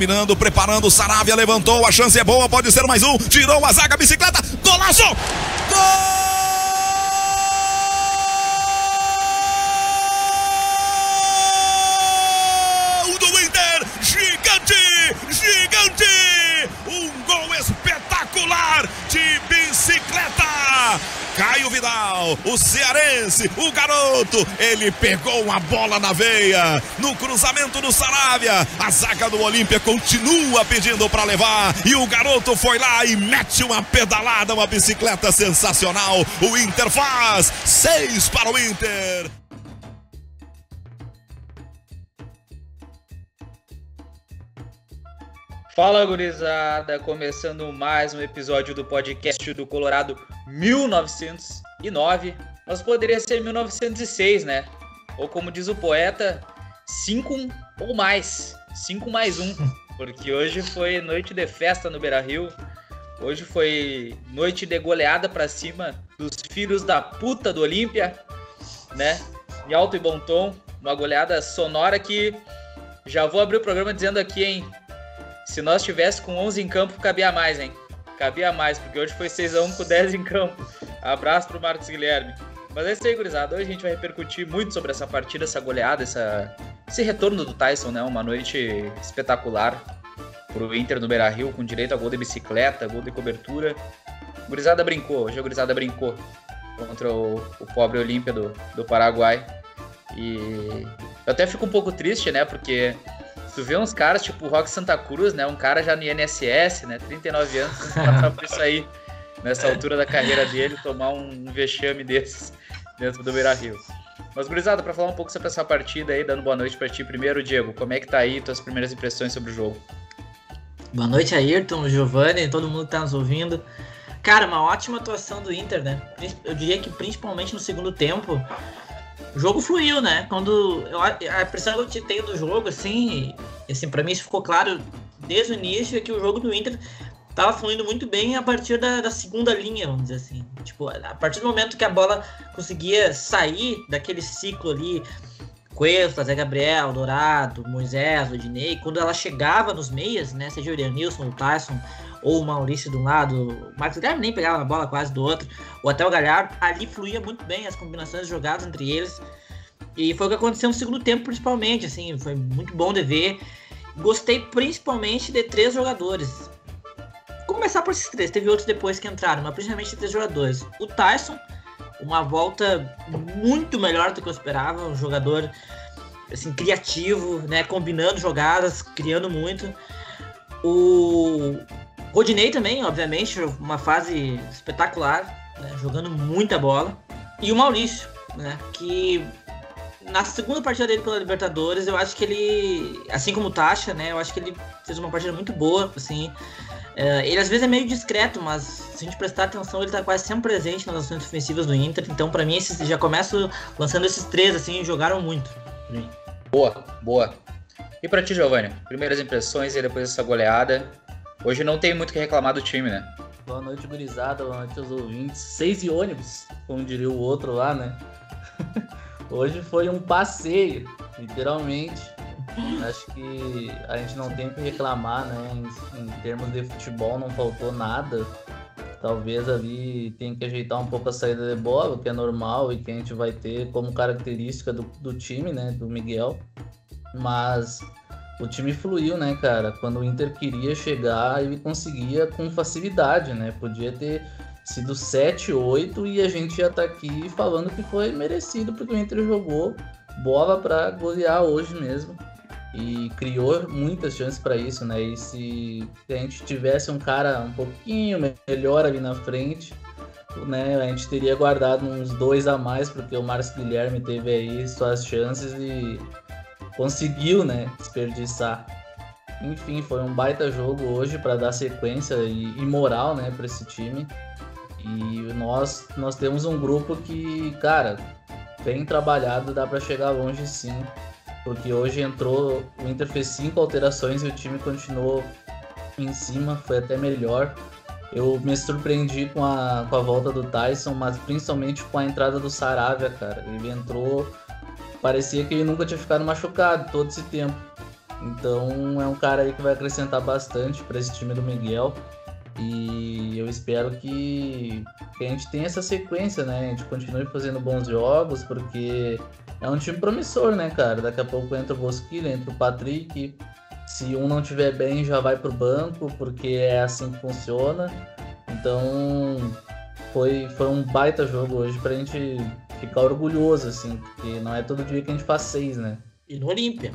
Dominando, preparando, Saravia levantou, a chance é boa, pode ser mais um. Tirou a zaga, bicicleta, golaço! Gol! Caio Vidal, o cearense, o garoto, ele pegou uma bola na veia, no cruzamento do Saravia. A zaga do Olímpia continua pedindo para levar e o garoto foi lá e mete uma pedalada, uma bicicleta sensacional. O Inter faz seis para o Inter. Fala, gurizada! Começando mais um episódio do podcast do Colorado 1909, mas poderia ser 1906, né? Ou como diz o poeta, 5 ou mais, 5 mais 1, porque hoje foi noite de festa no Beira-Rio, hoje foi noite de goleada para cima dos filhos da puta do Olímpia, né? Em alto e bom tom, uma goleada sonora que já vou abrir o programa dizendo aqui, hein? Se nós tivesse com 11 em campo, cabia mais, hein? Cabia mais, porque hoje foi 6x1 com 10 em campo. Abraço pro Marcos Guilherme. Mas é isso aí, gurizada. Hoje a gente vai repercutir muito sobre essa partida, essa goleada, essa... esse retorno do Tyson, né? Uma noite espetacular pro Inter no Beira-Rio, com direito a gol de bicicleta, gol de cobertura. A gurizada brincou, hoje a gurizada brincou contra o, o pobre Olímpia do, do Paraguai. E eu até fico um pouco triste, né? Porque Tu vê uns caras, tipo o Rock Santa Cruz, né? Um cara já no INSS, né? 39 anos, passar por isso aí, nessa altura da carreira dele, tomar um vexame desses dentro do Beira Rio. Mas, gurizada, para falar um pouco sobre essa partida aí, dando boa noite para ti primeiro, Diego, como é que tá aí tuas primeiras impressões sobre o jogo? Boa noite, Ayrton, Giovanni, todo mundo que tá nos ouvindo. Cara, uma ótima atuação do Inter, né? Eu diria que principalmente no segundo tempo, o jogo fluiu, né? Quando eu, a impressão que eu tenho do jogo, assim, assim para mim isso ficou claro desde o início é que o jogo do Inter tava fluindo muito bem a partir da, da, segunda linha, vamos dizer assim. Tipo, a partir do momento que a bola conseguia sair daquele ciclo ali, Cuesta, Zé Gabriel, Dourado, Moisés, Odinei, quando ela chegava nos meias, né, seja o Nilson, o Tyson, ou o Maurício de um lado, o Marcos Guilherme nem pegava a bola quase do outro, ou até o Galhardo, ali fluía muito bem as combinações jogadas entre eles. E foi o que aconteceu no segundo tempo, principalmente, assim, foi muito bom de ver. Gostei principalmente de três jogadores. Vou começar por esses três, teve outros depois que entraram, mas principalmente três jogadores. O Tyson, uma volta muito melhor do que eu esperava, um jogador assim criativo, né, combinando jogadas, criando muito. O Rodinei também, obviamente, uma fase espetacular, né, jogando muita bola. E o Maurício, né, que na segunda partida dele pela Libertadores, eu acho que ele, assim como o Tasha, né, eu acho que ele fez uma partida muito boa, assim. É, ele às vezes é meio discreto, mas se a gente prestar atenção, ele tá quase sempre presente nas ações ofensivas do Inter. Então, para mim, esses, já começo lançando esses três, assim, jogaram muito. Boa, boa. E para ti, Giovanni? Primeiras impressões e depois dessa goleada. Hoje não tem muito o que reclamar do time, né? Boa noite, gurizada. Boa noite aos ouvintes. Seis de ônibus, como diria o outro lá, né? Hoje foi um passeio, literalmente. Acho que a gente não tem o que reclamar, né? Em, em, termos de futebol, não faltou nada. Talvez ali tenha que ajeitar um pouco a saída de bola, que é normal e que a gente vai ter como característica do, do time, né? Do Miguel. Mas o time fluiu, né, cara? Quando o Inter queria chegar, ele conseguia com facilidade, né? Podia ter sido 7, 8 e a gente já tá aqui falando que foi merecido porque o Inter jogou bola para golear hoje mesmo e criou muitas chances para isso, né? E se a gente tivesse um cara um pouquinho melhor ali na frente, né, a gente teria guardado uns dois a mais porque o Márcio Guilherme teve aí suas chances e conseguiu, né, desperdiçar. Enfim, foi um baita jogo hoje para dar sequência e, e moral, né, para esse time. E nós nós temos um grupo que, cara, bem trabalhado, dá para chegar longe sim. Porque hoje entrou, o Inter fez cinco alterações e o time continuou em cima, foi até melhor. Eu me surpreendi com a, com a volta do Tyson, mas principalmente com a entrada do Saravia, cara. Ele entrou parecia que ele nunca tinha ficado machucado todo esse tempo. Então é um cara aí que vai acrescentar bastante para esse time do Miguel. E eu espero que, que a gente tenha essa sequência, né? A gente continue fazendo bons jogos, porque é um time promissor, né, cara? Daqui a pouco entra o Bosquilha, entra o Patrick. Se um não tiver bem, já vai pro banco, porque é assim que funciona. Então, foi, foi um baita jogo hoje pra gente ficar orgulhoso, assim, porque não é todo dia que a gente faz seis, né? E no Olímpia.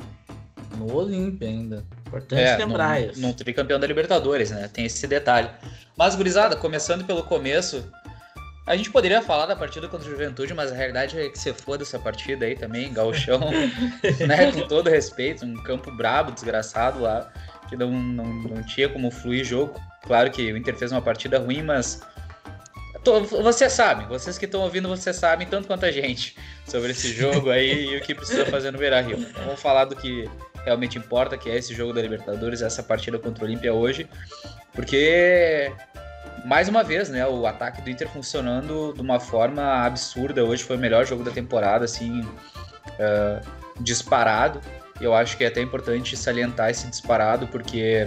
No Olímpia ainda. Importante É, lembrar num, isso. num tricampeão da Libertadores, né? Tem esse detalhe. Mas, gurizada, começando pelo começo, a gente poderia falar da partida contra o Juventude, mas a realidade é que você foda essa partida aí também, gauchão, né? Com todo respeito, um campo brabo, desgraçado lá, que não, não, não tinha como fluir jogo. Claro que o Inter fez uma partida ruim, mas tô- Você sabe, vocês que estão ouvindo, vocês sabem tanto quanto a gente sobre esse jogo aí e o que precisa fazer no Beira Rio. Vamos falar do que realmente importa, que é esse jogo da Libertadores, essa partida contra o Olímpia hoje, porque mais uma vez, né, o ataque do Inter funcionando de uma forma absurda. Hoje foi o melhor jogo da temporada, assim, ah, disparado. Eu acho que é até importante salientar esse disparado, porque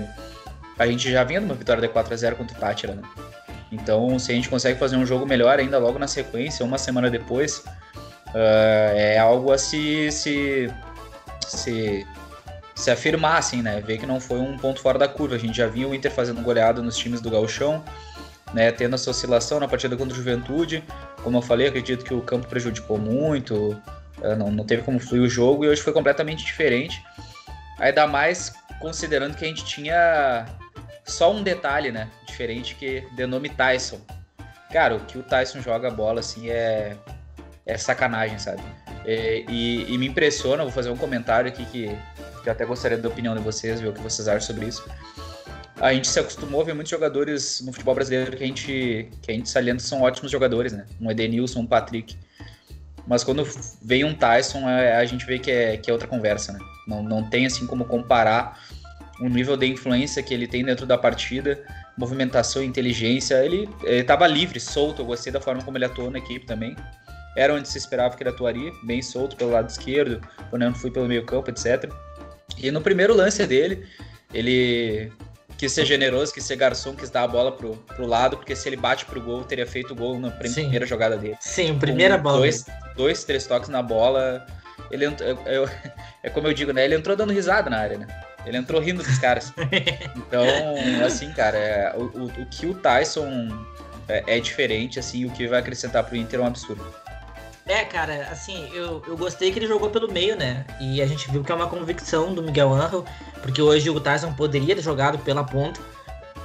a gente já vinha de uma vitória de 4 a 0 contra o Tátira, né? Então, se a gente consegue fazer um jogo melhor ainda logo na sequência, uma semana depois, ah, é algo a se, se, se, se afirmar, assim, né? Ver que não foi um ponto fora da curva. A gente já viu o Inter fazendo goleada nos times do Gauchão, né? Tendo essa oscilação na partida contra o Juventude. Como eu falei, acredito que o campo prejudicou muito, ah, não, não teve como fluir o jogo, e hoje foi completamente diferente. Ainda mais considerando que a gente tinha só um detalhe, né? Diferente que de nome Tyson. Cara, o que o Tyson joga a bola, assim, é, é sacanagem, sabe? E, e- e me impressiona, vou fazer um comentário aqui que, que eu até gostaria da opinião de vocês, ver o que vocês acham sobre isso. A gente se acostumou a ver muitos jogadores no futebol brasileiro que a gente, que a gente salienta são ótimos jogadores, né? Um Edenilson, um Patrick. Mas quando vem um Tyson, é- a gente vê que é, que é outra conversa, né? Não, não tem assim como comparar o nível de influência que ele tem dentro da partida, movimentação, inteligência. Ele estava livre, solto. Eu gostei da forma como ele atuou na equipe também. Era onde se esperava que ele atuaria, bem solto pelo lado esquerdo, quando eu fui pelo meio campo, etc. E no primeiro lance dele, ele quis ser generoso, quis ser garçom, quis dar a bola pro, pro lado, porque se ele bate pro gol, teria feito o gol na prim- Sim. primeira jogada dele Sim, primeira com bola. Dois, dois, três toques na bola. Ele eu- eu- é como eu digo, né? Ele entrou dando risada na área, né? Ele entrou rindo dos caras. Então, assim, cara, é, o, o, o que o Tyson é, é diferente, assim, o que vai acrescentar pro Inter é um absurdo. É, cara, assim, eu, eu gostei que ele jogou pelo meio, né? E a gente viu que é uma convicção do Miguel Angel, porque hoje o Tyson poderia ter jogado pela ponta,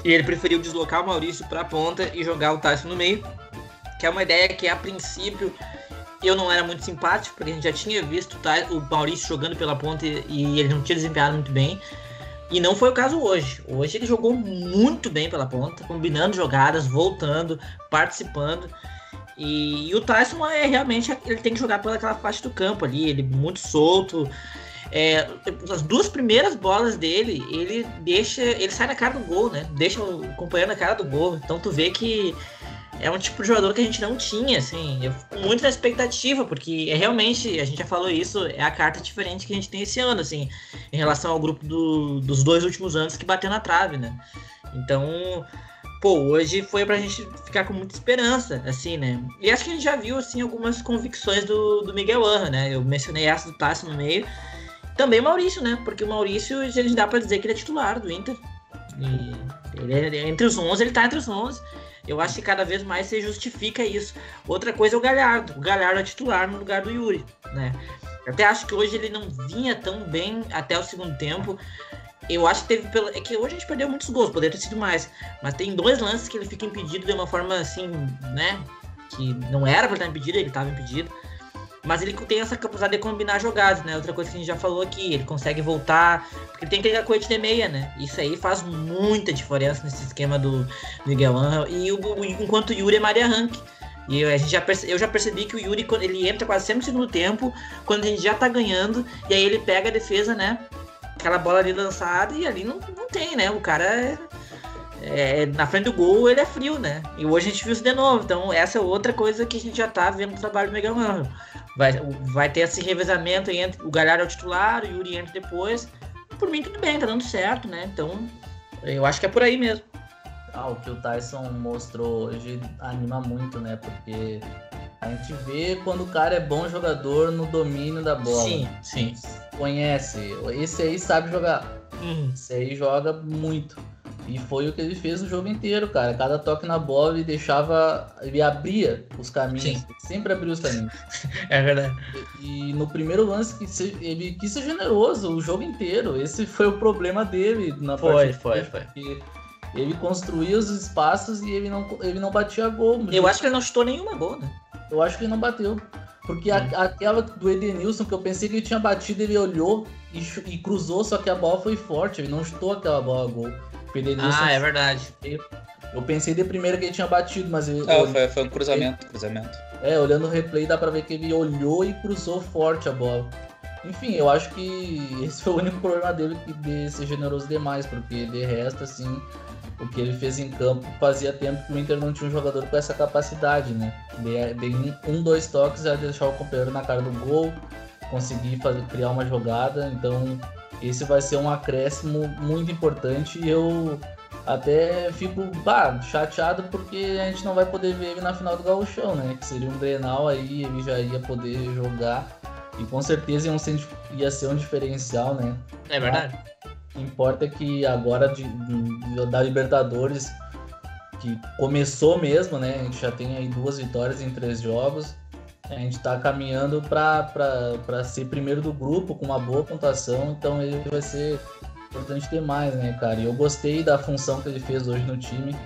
e ele preferiu deslocar o Maurício pra ponta e jogar o Tyson no meio, que é uma ideia que a princípio eu não era muito simpático, porque a gente já tinha visto o Ty- o Maurício jogando pela ponta e, e ele não tinha desempenhado muito bem. E não foi o caso hoje. Hoje ele jogou muito bem pela ponta, combinando jogadas, voltando, participando. E, e o Tyson é realmente ele tem que jogar pelaquela parte do campo ali, ele muito solto. É, as duas primeiras bolas dele, ele deixa, ele sai na cara do gol, né? Deixa o companheiro na cara do gol. Então tu vê que é um tipo de jogador que a gente não tinha, assim. Eu fico muito na expectativa, porque é realmente, a gente já falou isso, é a carta diferente que a gente tem esse ano, assim, em relação ao grupo do- dos dois últimos anos que bateu na trave, né? Então, pô, hoje foi pra gente ficar com muita esperança, assim, né? E acho que a gente já viu, assim, algumas convicções do, do Miguel Anra, né? Eu mencionei essa do Tássio no meio. Também o Maurício, né? Porque o Maurício, a gente dá pra dizer que ele é titular do Inter. E ele é, entre os 11, ele tá entre os 11. Eu acho que cada vez mais se justifica isso. Outra coisa é o Galhardo. O Galhardo é titular no lugar do Yuri, né? Até acho que hoje ele não vinha tão bem até o segundo tempo. Eu acho que teve pelo. É que hoje a gente perdeu muitos gols, poderia ter sido mais. Mas tem dois lances que ele fica impedido de uma forma assim, né? Que não era pra estar impedido, ele estava impedido. Mas ele tem essa capacidade de combinar jogadas, né? Outra coisa que a gente já falou aqui, ele consegue voltar, porque ele tem que ligar coete de meia, né? Isso aí faz muita diferença nesse esquema do Miguel Angel. E o, enquanto o Yuri é Maria Rank. E eu, a gente já perce- eu já percebi que o Yuri, ele entra quase sempre no segundo tempo, quando a gente já tá ganhando, e aí ele pega a defesa, né? Aquela bola ali lançada e ali não, não tem, né? O cara é, é- na frente do gol ele é frio, né? E hoje a gente viu isso de novo. Então essa é outra coisa que a gente já tá vendo no trabalho do Miguel. Vai, vai ter esse revezamento entre o Galhardo é o titular, o Yuri entra depois. por mim tudo bem, tá dando certo, né? Então, eu acho que é por aí mesmo. Ah, o que o Tyson mostrou hoje anima muito, né? Porque a gente vê quando o cara é bom jogador no domínio da bola. Sim, sim. Conhece. Esse aí sabe jogar. Uhum. Esse aí joga muito. E foi o que ele fez o jogo inteiro, cara. Cada toque na bola ele deixava. Ele abria os caminhos. Sim. Sempre abriu os caminhos. É verdade. E no primeiro lance que se- ele quis ser generoso o jogo inteiro. Esse foi o problema dele na Foi, partida. foi, foi. Porque ele construía os espaços e ele não, ele não batia gol. Eu acho que ele não chutou nenhuma gol, né? Eu acho que ele não bateu. Porque a- aquela do Edenilson, que eu pensei que ele tinha batido, ele olhou e, e cruzou, só que a bola foi forte. Ele não chutou aquela bola a gol. O Edenilson, Ah, é verdade. Eu pensei de primeira que ele tinha batido, mas ele, Não, foi, foi um cruzamento, cruzamento. é, olhando o replay dá pra ver que ele olhou e cruzou forte a bola. Enfim, eu acho que esse foi o único problema dele que de ser generoso demais, porque de resto, assim, o que ele fez em campo fazia tempo que o Inter não tinha um jogador com essa capacidade, né? De, de um, um, dois toques já deixar o companheiro na cara do gol, conseguir fazer, criar uma jogada. Então, esse vai ser um acréscimo muito importante e eu até fico bah, chateado porque a gente não vai poder ver ele na final do Gauchão, né? Que seria um Grenal aí, ele já ia poder jogar e com certeza ia ser, ia ser um diferencial, né? É verdade. O que importa é que agora de, de- da Libertadores, que começou mesmo, né? A gente já tem aí duas vitórias em três jogos. A gente tá caminhando para ser primeiro do grupo com uma boa pontuação, então ele vai ser importante demais, né, cara? E eu gostei da função que ele fez hoje no time.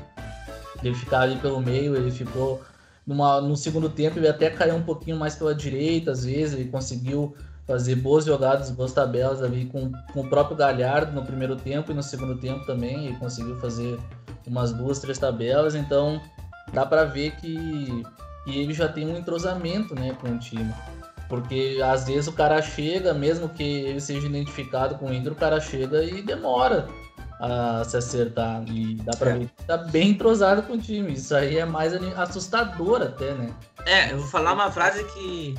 Ele ficar ali pelo meio, ele ficou numa, no segundo tempo, ele até caiu um pouquinho mais pela direita, às vezes, ele conseguiu fazer boas jogadas, boas tabelas ali com, com o próprio Galhardo no primeiro tempo e no segundo tempo também, ele conseguiu fazer umas duas, três tabelas, então dá para ver que, que ele já tem um entrosamento, né, com o time. Porque às vezes o cara chega, mesmo que ele seja identificado com o Inter, o cara chega e demora a se acertar. E dá pra É. ver que tá bem entrosado com o time. Isso aí é mais assustador até, né? É, eu vou falar uma frase que,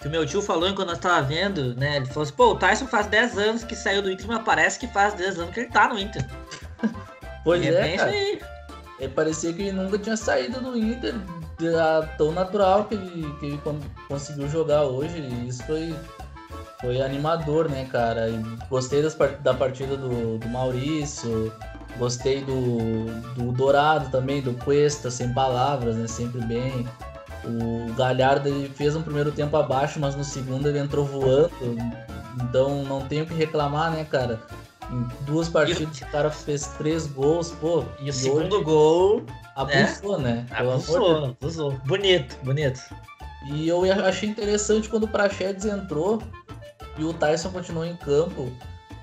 que o meu tio falou enquanto nós tava vendo, né? Ele falou assim, pô, o Tyson faz 10 anos que saiu do Inter, mas parece que faz 10 anos que ele tá no Inter. Pois E é, bem cara. É, parecia que ele nunca tinha saído do Inter tão natural que ele, que ele con- conseguiu jogar hoje. E isso foi, foi animador, né, cara? E gostei das da partida do, do Maurício, gostei do, do Dourado também, do Cuesta, sem palavras, né? Sempre bem. O Galhardo ele fez um primeiro tempo abaixo, mas no segundo ele entrou voando. Então não tenho o que reclamar, né, cara? Em duas partidas o cara fez três gols, pô. E o hoje- segundo gol, Abusou, né? Pelo amor de abusou, abusou. Bonito, bonito. E eu achei interessante quando o Praxedes entrou e o Tyson continuou em campo.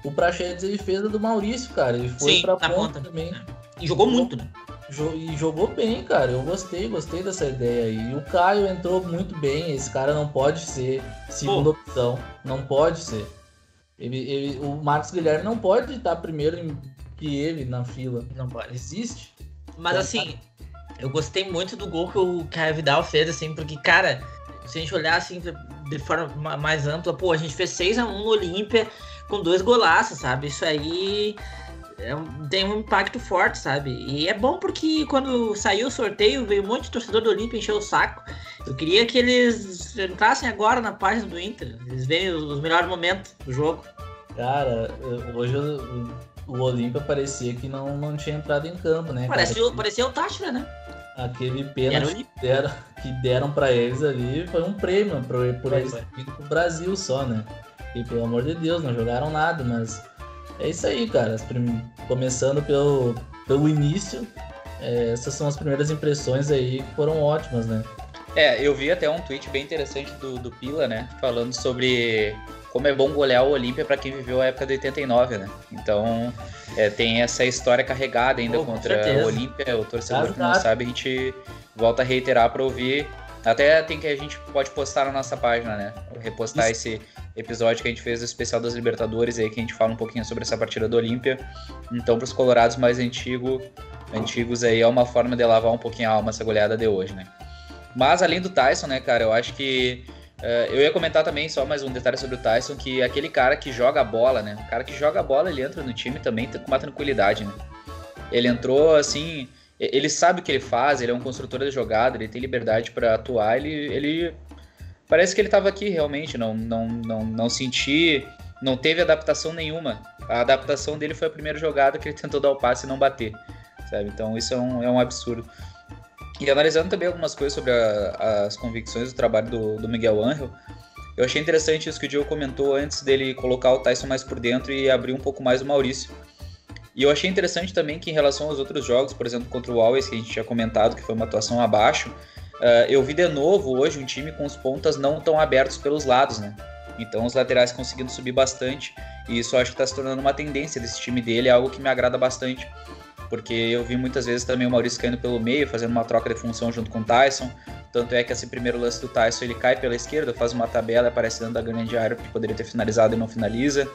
O Praxedes ele fez a do Maurício, cara. Ele foi Sim, pra ponta, ponta. também. E jogou muito, né? Jo- e jogou bem, cara. Eu gostei, gostei dessa ideia aí. E o Caio entrou muito bem. Esse cara não pode ser segunda opção. Não pode ser. Ele, ele- o Marcos Guilherme não pode estar primeiro que ele na fila. Não pode. Existe. Mas Então, assim, eu gostei muito do gol que o Caio Vidal fez, assim, porque, cara, se a gente olhar assim de forma ma- mais ampla, pô, a gente fez 6x1 no Olímpia com dois golaços, sabe? Isso aí é um- tem um impacto forte, sabe? E é bom porque quando saiu o sorteio, veio um monte de torcedor do Olímpia encher o saco. Eu queria que eles entrassem agora na página do Inter, eles veem os os melhores momentos do jogo. Cara, hoje o, o Olímpia parecia que não, não tinha entrado em campo, né? Parecia, cara? parecia o Táchira, né? Aquele pênalti que deram, que deram pra eles ali foi um prêmio por, por Foi, eles vindo pro Brasil só, né? E pelo amor de Deus, não jogaram nada, mas é isso aí, cara. Prim- Começando pelo, pelo início, é, essas são as primeiras impressões aí que foram ótimas, né? É, eu vi até um tweet bem interessante do, do Pila, né? Falando sobre como é bom golear o Olímpia pra quem viveu a época de 89, né? Então, é, tem essa história carregada ainda Pô, contra o Olímpia. O torcedor que não Exato. sabe, a gente volta a reiterar pra ouvir. Até tem que a gente pode postar na nossa página, né? Repostar esse episódio que a gente fez do especial das Libertadores aí, que a gente fala um pouquinho sobre essa partida do Olímpia. Então, pros colorados mais antigo, antigos aí, é uma forma de lavar um pouquinho a alma essa goleada de hoje, né? Mas além do Tyson, né, cara, eu acho que Uh, eu ia comentar também só mais um detalhe sobre o Tyson, que aquele cara que joga a bola, né? O cara que joga a bola, ele entra no time também com uma tranquilidade, né? Ele entrou assim, ele sabe o que ele faz, ele é um construtor de jogada, ele tem liberdade para atuar, ele, ele parece que ele estava aqui realmente, não, não, não, não senti, não teve adaptação nenhuma. A adaptação dele foi a primeira jogada que ele tentou dar o passe e não bater, sabe? Então isso é um, é um absurdo. E analisando também algumas coisas sobre a, as convicções do trabalho do, do Miguel Angel, eu achei interessante isso que o Diego comentou antes dele colocar o Tyson mais por dentro e abrir um pouco mais o Maurício. E eu achei interessante também que em relação aos outros jogos, por exemplo, contra o Always, que a gente tinha comentado que foi uma atuação abaixo, uh, eu vi de novo hoje um time com os pontas não tão abertos pelos lados, né? Então os laterais conseguindo subir bastante, e isso acho que está se tornando uma tendência desse time dele, é algo que me agrada bastante porque eu vi muitas vezes também o Maurício caindo pelo meio, fazendo uma troca de função junto com o Tyson. Tanto é que esse primeiro lance do Tyson ele cai pela esquerda, faz uma tabela aparece dentro da grande área que poderia ter finalizado e não finaliza.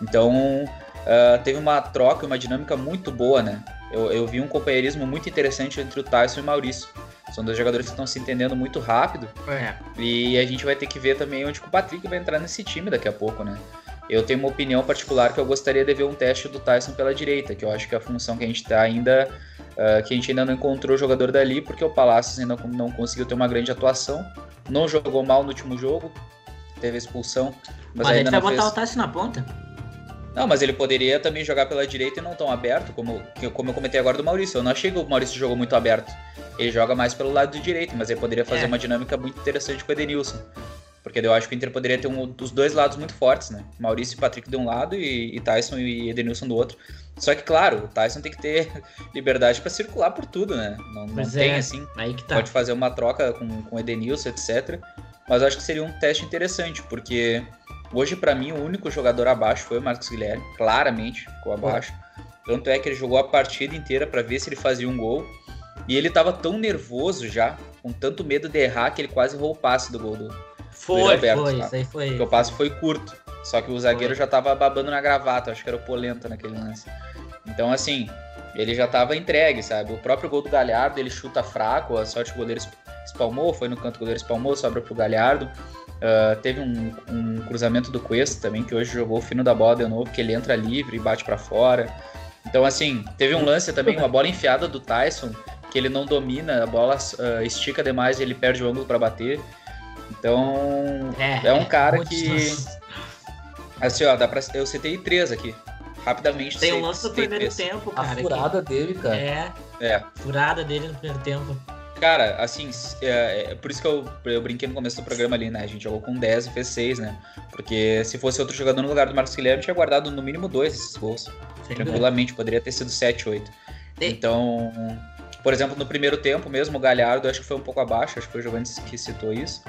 Então uh, teve uma troca, uma dinâmica muito boa, né? Eu, eu vi um companheirismo muito interessante entre o Tyson e o Maurício. São dois jogadores que estão se entendendo muito rápido. É. E a gente vai ter que ver também onde o Patrick vai entrar nesse time daqui a pouco, né? Eu tenho uma opinião particular que eu gostaria de ver um teste do Tyson pela direita, que eu acho que é a função que a gente está ainda. Uh, que a gente ainda não encontrou o jogador dali, porque o Palácios ainda não conseguiu ter uma grande atuação. Não jogou mal no último jogo, teve expulsão. Mas, mas ainda a gente vai botar fez... o Tyson na ponta? Não, mas ele poderia também jogar pela direita e não tão aberto, como, como eu comentei agora do Maurício. Eu não achei que o Maurício jogou muito aberto. Ele joga mais pelo lado do direito, mas ele poderia fazer é. uma dinâmica muito interessante com o Edenilson. Porque eu acho que o Inter poderia ter um dos dois lados muito fortes, né? Maurício e Patrick de um lado e, e Tyson e Edenilson do outro. Só que, claro, o Tyson tem que ter liberdade para circular por tudo, né? Não, não tem, é, assim. Aí que tá. Pode fazer uma troca com, com Edenilson, etc. Mas eu acho que seria um teste interessante, porque hoje, para mim, o único jogador abaixo foi o Marcos Guilherme. Claramente ficou abaixo. Tanto é que ele jogou a partida inteira para ver se ele fazia um gol. E ele tava tão nervoso já, com tanto medo de errar, que ele quase roubou o passe do gol do, foi, Alberto, foi, tá? isso aí foi. Porque o passe foi curto. Só que o zagueiro foi. já tava babando na gravata, acho que era o Polenta naquele lance. Então, assim, ele já tava entregue, sabe? O próprio gol do Galhardo, ele chuta fraco, a sorte o goleiro espalmou, foi no canto o goleiro espalmou, sobra pro Galhardo. Uh, teve um, um, cruzamento do Cuesta também, que hoje jogou o fino da bola de novo, que ele entra livre e bate para fora. Então, assim, teve um lance também, uma bola enfiada do Tyson, que ele não domina, a bola uh, estica demais e ele perde o ângulo para bater. Então, é, é um cara que. Assim, ó, dá pra... eu citei três aqui. Rapidamente. Tem o lance do primeiro três. tempo, cara. A furada que... dele, cara. É. É. Furada dele no primeiro tempo. Cara, assim, é, é, por isso que eu, eu brinquei no começo do programa ali, né? A gente jogou com 10 e fez 6, né? Porque se fosse outro jogador no lugar do Marcos Guilherme, tinha guardado no mínimo dois esses gols. Sem Tranquilamente, dúvida. poderia ter sido 7, 8. E... Então, por exemplo, no primeiro tempo mesmo, o Galhardo acho que foi um pouco abaixo, acho que foi o Giovanni que citou isso.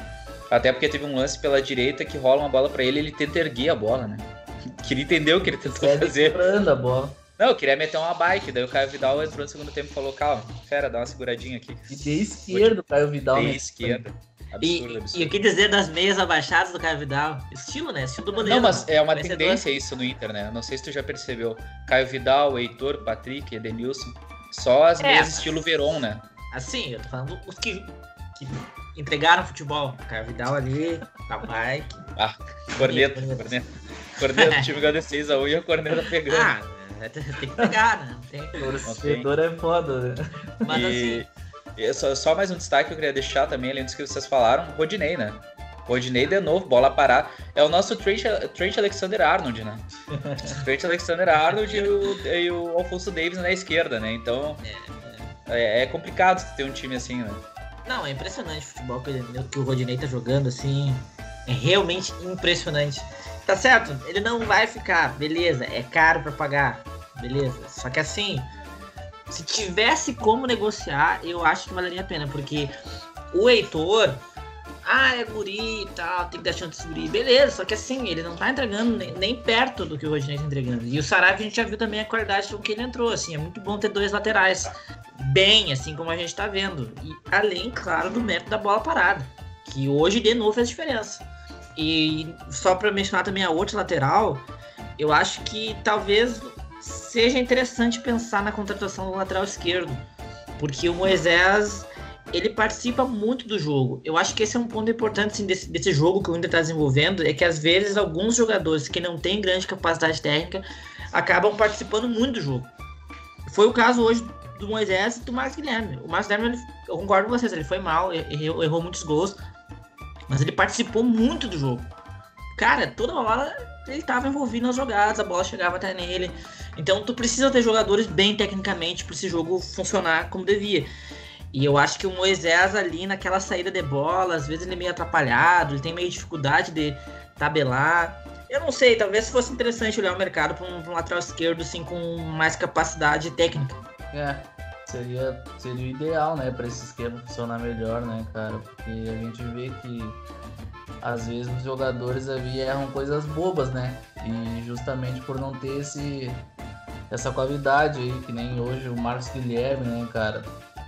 Até porque teve um lance pela direita que rola uma bola para ele ele tenta erguer a bola, né? Queria entender o que ele tentou Segue fazer. a bola. Não, eu queria meter uma bike, daí o Caio Vidal entrou no segundo tempo e falou, calma, fera, dá uma seguradinha aqui. E de esquerda, o Caio Vidal. De né? esquerda. Absurdo, e, absurdo. e o que dizer das meias abaixadas do Caio Vidal? Estilo, né? Estilo do modelo. Não, mas é uma tendência isso no Inter, né? Não sei se tu já percebeu. Caio Vidal, Heitor, Patrick, Edenilson. Só as é, meias estilo Veron, né? Assim, eu tô falando os que, que entregaram futebol. Caio Vidal ali, papai. Ah, corneta, corneta. Corneta, o time ganhou 6x1 e a corneta pegando. Ah, é, tem que pegar, né? Tem. Torcedor é foda, né? Mas e... assim. Só, só mais um destaque que eu queria deixar também, além dos que vocês falaram, Rodinei, né? Rodinei de novo, bola parar. É o nosso Trent, Trent Alexander-Arnold, né? Trent Alexander-Arnold e, o, e o Alfonso Davis na esquerda, né? Então é, é, é complicado ter um time assim, né? Não, é impressionante o futebol que, ele, que o Rodinei tá jogando, assim. É realmente impressionante. Tá certo, ele não vai ficar, beleza, é caro para pagar, beleza. Só que assim, se tivesse como negociar, eu acho que valeria a pena, porque o Heitor, ah, é guri e tal, tem que dar chance de guri, beleza, só que assim, ele não tá entregando nem, nem perto do que o Rodinei tá entregando. E o Sarabia a gente já viu também a qualidade com que ele entrou, assim, é muito bom ter dois laterais bem, assim como a gente tá vendo. E além, claro, do método da bola parada, que hoje de novo fez diferença. E só para mencionar também a outra lateral, eu acho que talvez seja interessante pensar na contratação do lateral esquerdo, porque o Moisés ele participa muito do jogo. Eu acho que esse é um ponto importante assim, desse, desse jogo que o Inter está desenvolvendo, é que às vezes alguns jogadores que não têm grande capacidade técnica acabam participando muito do jogo. Foi o caso hoje do Moisés e do Marcos Guilherme. O Marcos Guilherme, eu concordo com vocês, ele foi mal, errou, errou muitos gols, mas ele participou muito do jogo. Cara, toda hora ele estava envolvido nas jogadas, a bola chegava até nele. Então tu precisa ter jogadores bem tecnicamente para esse jogo funcionar como devia. E eu acho que o Moisés ali naquela saída de bola, às vezes ele é meio atrapalhado, ele tem meio dificuldade de tabelar. Eu não sei, talvez fosse interessante olhar o mercado para um, um, lateral esquerdo assim com mais capacidade técnica. É, seria, seria o ideal, né, para esse esquema funcionar melhor, né, cara? Porque a gente vê que às vezes os jogadores ali erram coisas bobas, né? E justamente por não ter esse essa qualidade aí, que nem hoje o Marcos Guilherme, né, cara?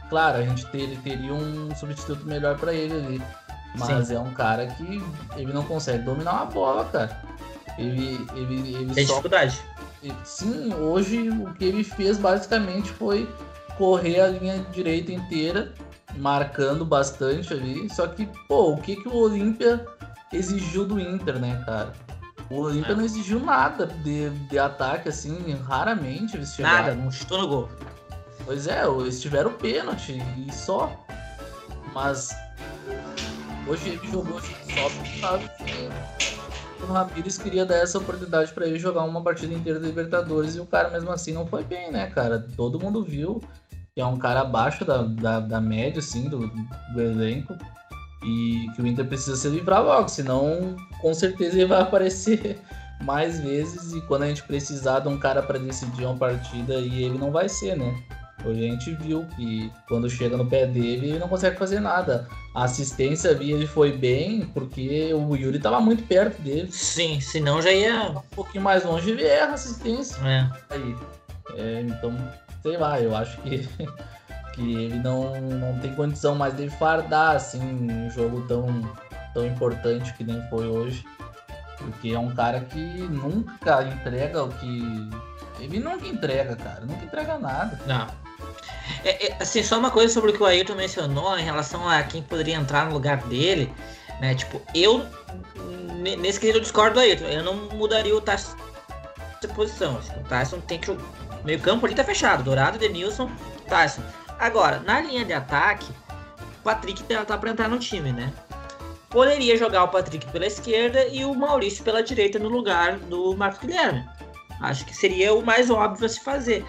Claro, a gente ter, teria um substituto melhor para ele ali. Mas Sim. é um cara que ele não consegue dominar uma bola, cara. Ele, ele, ele Tem só... dificuldade. Sim, hoje o que ele fez basicamente foi correr a linha direita inteira, marcando bastante ali. Só que, pô, o que, que o Olímpia exigiu do Inter, né, cara? O Olímpia é. não exigiu nada de, de ataque, assim, raramente eles chegaram. Nada, não chutou no gol. Pois é, eles tiveram pênalti e só. Mas hoje ele jogou só porque sabe que o Ramires queria dar essa oportunidade para ele jogar uma partida inteira de Libertadores e o cara mesmo assim não foi bem, né, cara? Todo mundo viu que é um cara abaixo da, da, da média, assim, do, do elenco. E que o Inter precisa se livrar logo, senão com certeza ele vai aparecer mais vezes e quando a gente precisar de um cara para decidir uma partida e ele não vai ser, né? Hoje a gente viu que quando chega no pé dele, ele não consegue fazer nada. A assistência via ele foi bem, porque o Yuri estava muito perto dele. Sim, senão já ia. Um pouquinho mais longe ele erra a assistência. É. Aí. É, então, sei lá, eu acho que que ele não, não tem condição mais de fardar assim um jogo tão, tão importante que nem foi hoje. Porque é um cara que nunca entrega o que. Ele nunca entrega, cara. Nunca entrega nada. Não. É, é, assim, só uma coisa sobre o que o Ailton mencionou em relação a quem poderia entrar no lugar dele, né? Tipo, eu nesse quesito eu discordo do Ailton. Eu não mudaria o Tyson de posição. O Tyson tem que meio campo ali tá fechado. Dourado, Denilson, Tyson. Agora, na linha de ataque, o Patrick tá, tá para entrar no time, né? Poderia jogar o Patrick pela esquerda e o Maurício pela direita no lugar do Marcos Guilherme. Acho que seria o mais óbvio a se fazer.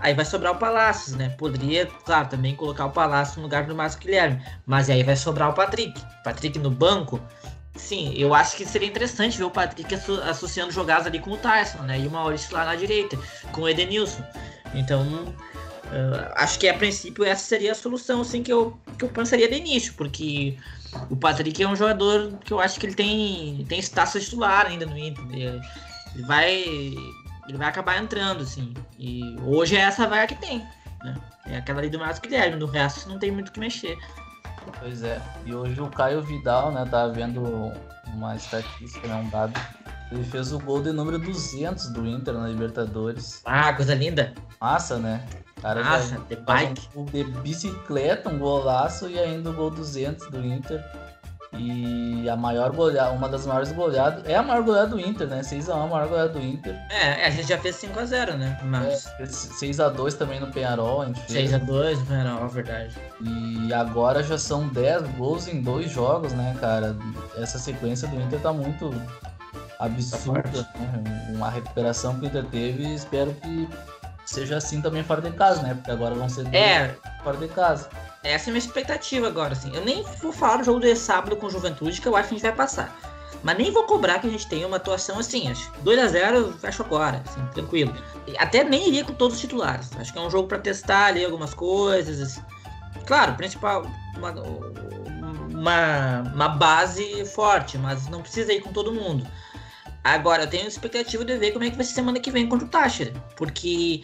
Aí vai sobrar o Palácios, né? Poderia, claro, também colocar o Palácio no lugar do Marcos Guilherme. Mas aí vai sobrar o Patrick. Patrick no banco. Sim, eu acho que seria interessante ver o Patrick associando jogadas ali com o Tyson, né? E o Maurício lá na direita, com o Edenilson. Então, Uh, acho que a princípio essa seria a solução assim, que, eu, que eu pensaria de início, porque o Patrick é um jogador que eu acho que ele tem, tem status titular ainda no Inter. Ele, ele vai, ele vai acabar entrando, assim. E hoje é essa vaga que tem. Né? É aquela ali do Marcos Guilherme, do resto não tem muito o que mexer. Pois é, e hoje o Caio Vidal, né, tá vendo uma estatística, né, um dado ele fez o gol de número 200 do Inter na Libertadores. Ah, coisa linda. Massa, né? Cara, Nossa, de bike. Um, de bicicleta, um golaço e ainda o gol 200 do Inter. E a maior goleada, uma das maiores goleadas, é a maior goleada do Inter, né? 6x1 a maior goleada do Inter. É, a gente já fez 5x0, né? Mas... É, 6x2 também no Penharol, a gente fez. 6x2 no Penharol, verdade. E agora já são 10 gols em dois jogos, né, cara? Essa sequência do Inter tá muito absurda, né? Uma recuperação que o Inter teve e espero que seja assim também fora de casa, né? Porque agora vão ser é, fora de casa. Essa é a minha expectativa agora, assim. Eu nem vou falar do jogo de sábado com Juventude, que eu acho que a gente vai passar. Mas nem vou cobrar que a gente tenha uma atuação assim, acho. 2 a 0 fecho agora, assim, tranquilo. Até nem iria com todos os titulares. Acho que é um jogo para testar ali algumas coisas. Assim. Claro, principal, uma, uma, uma base forte, mas não precisa ir com todo mundo. Agora, eu tenho expectativa de ver como é que vai ser semana que vem contra o Táchira. Porque,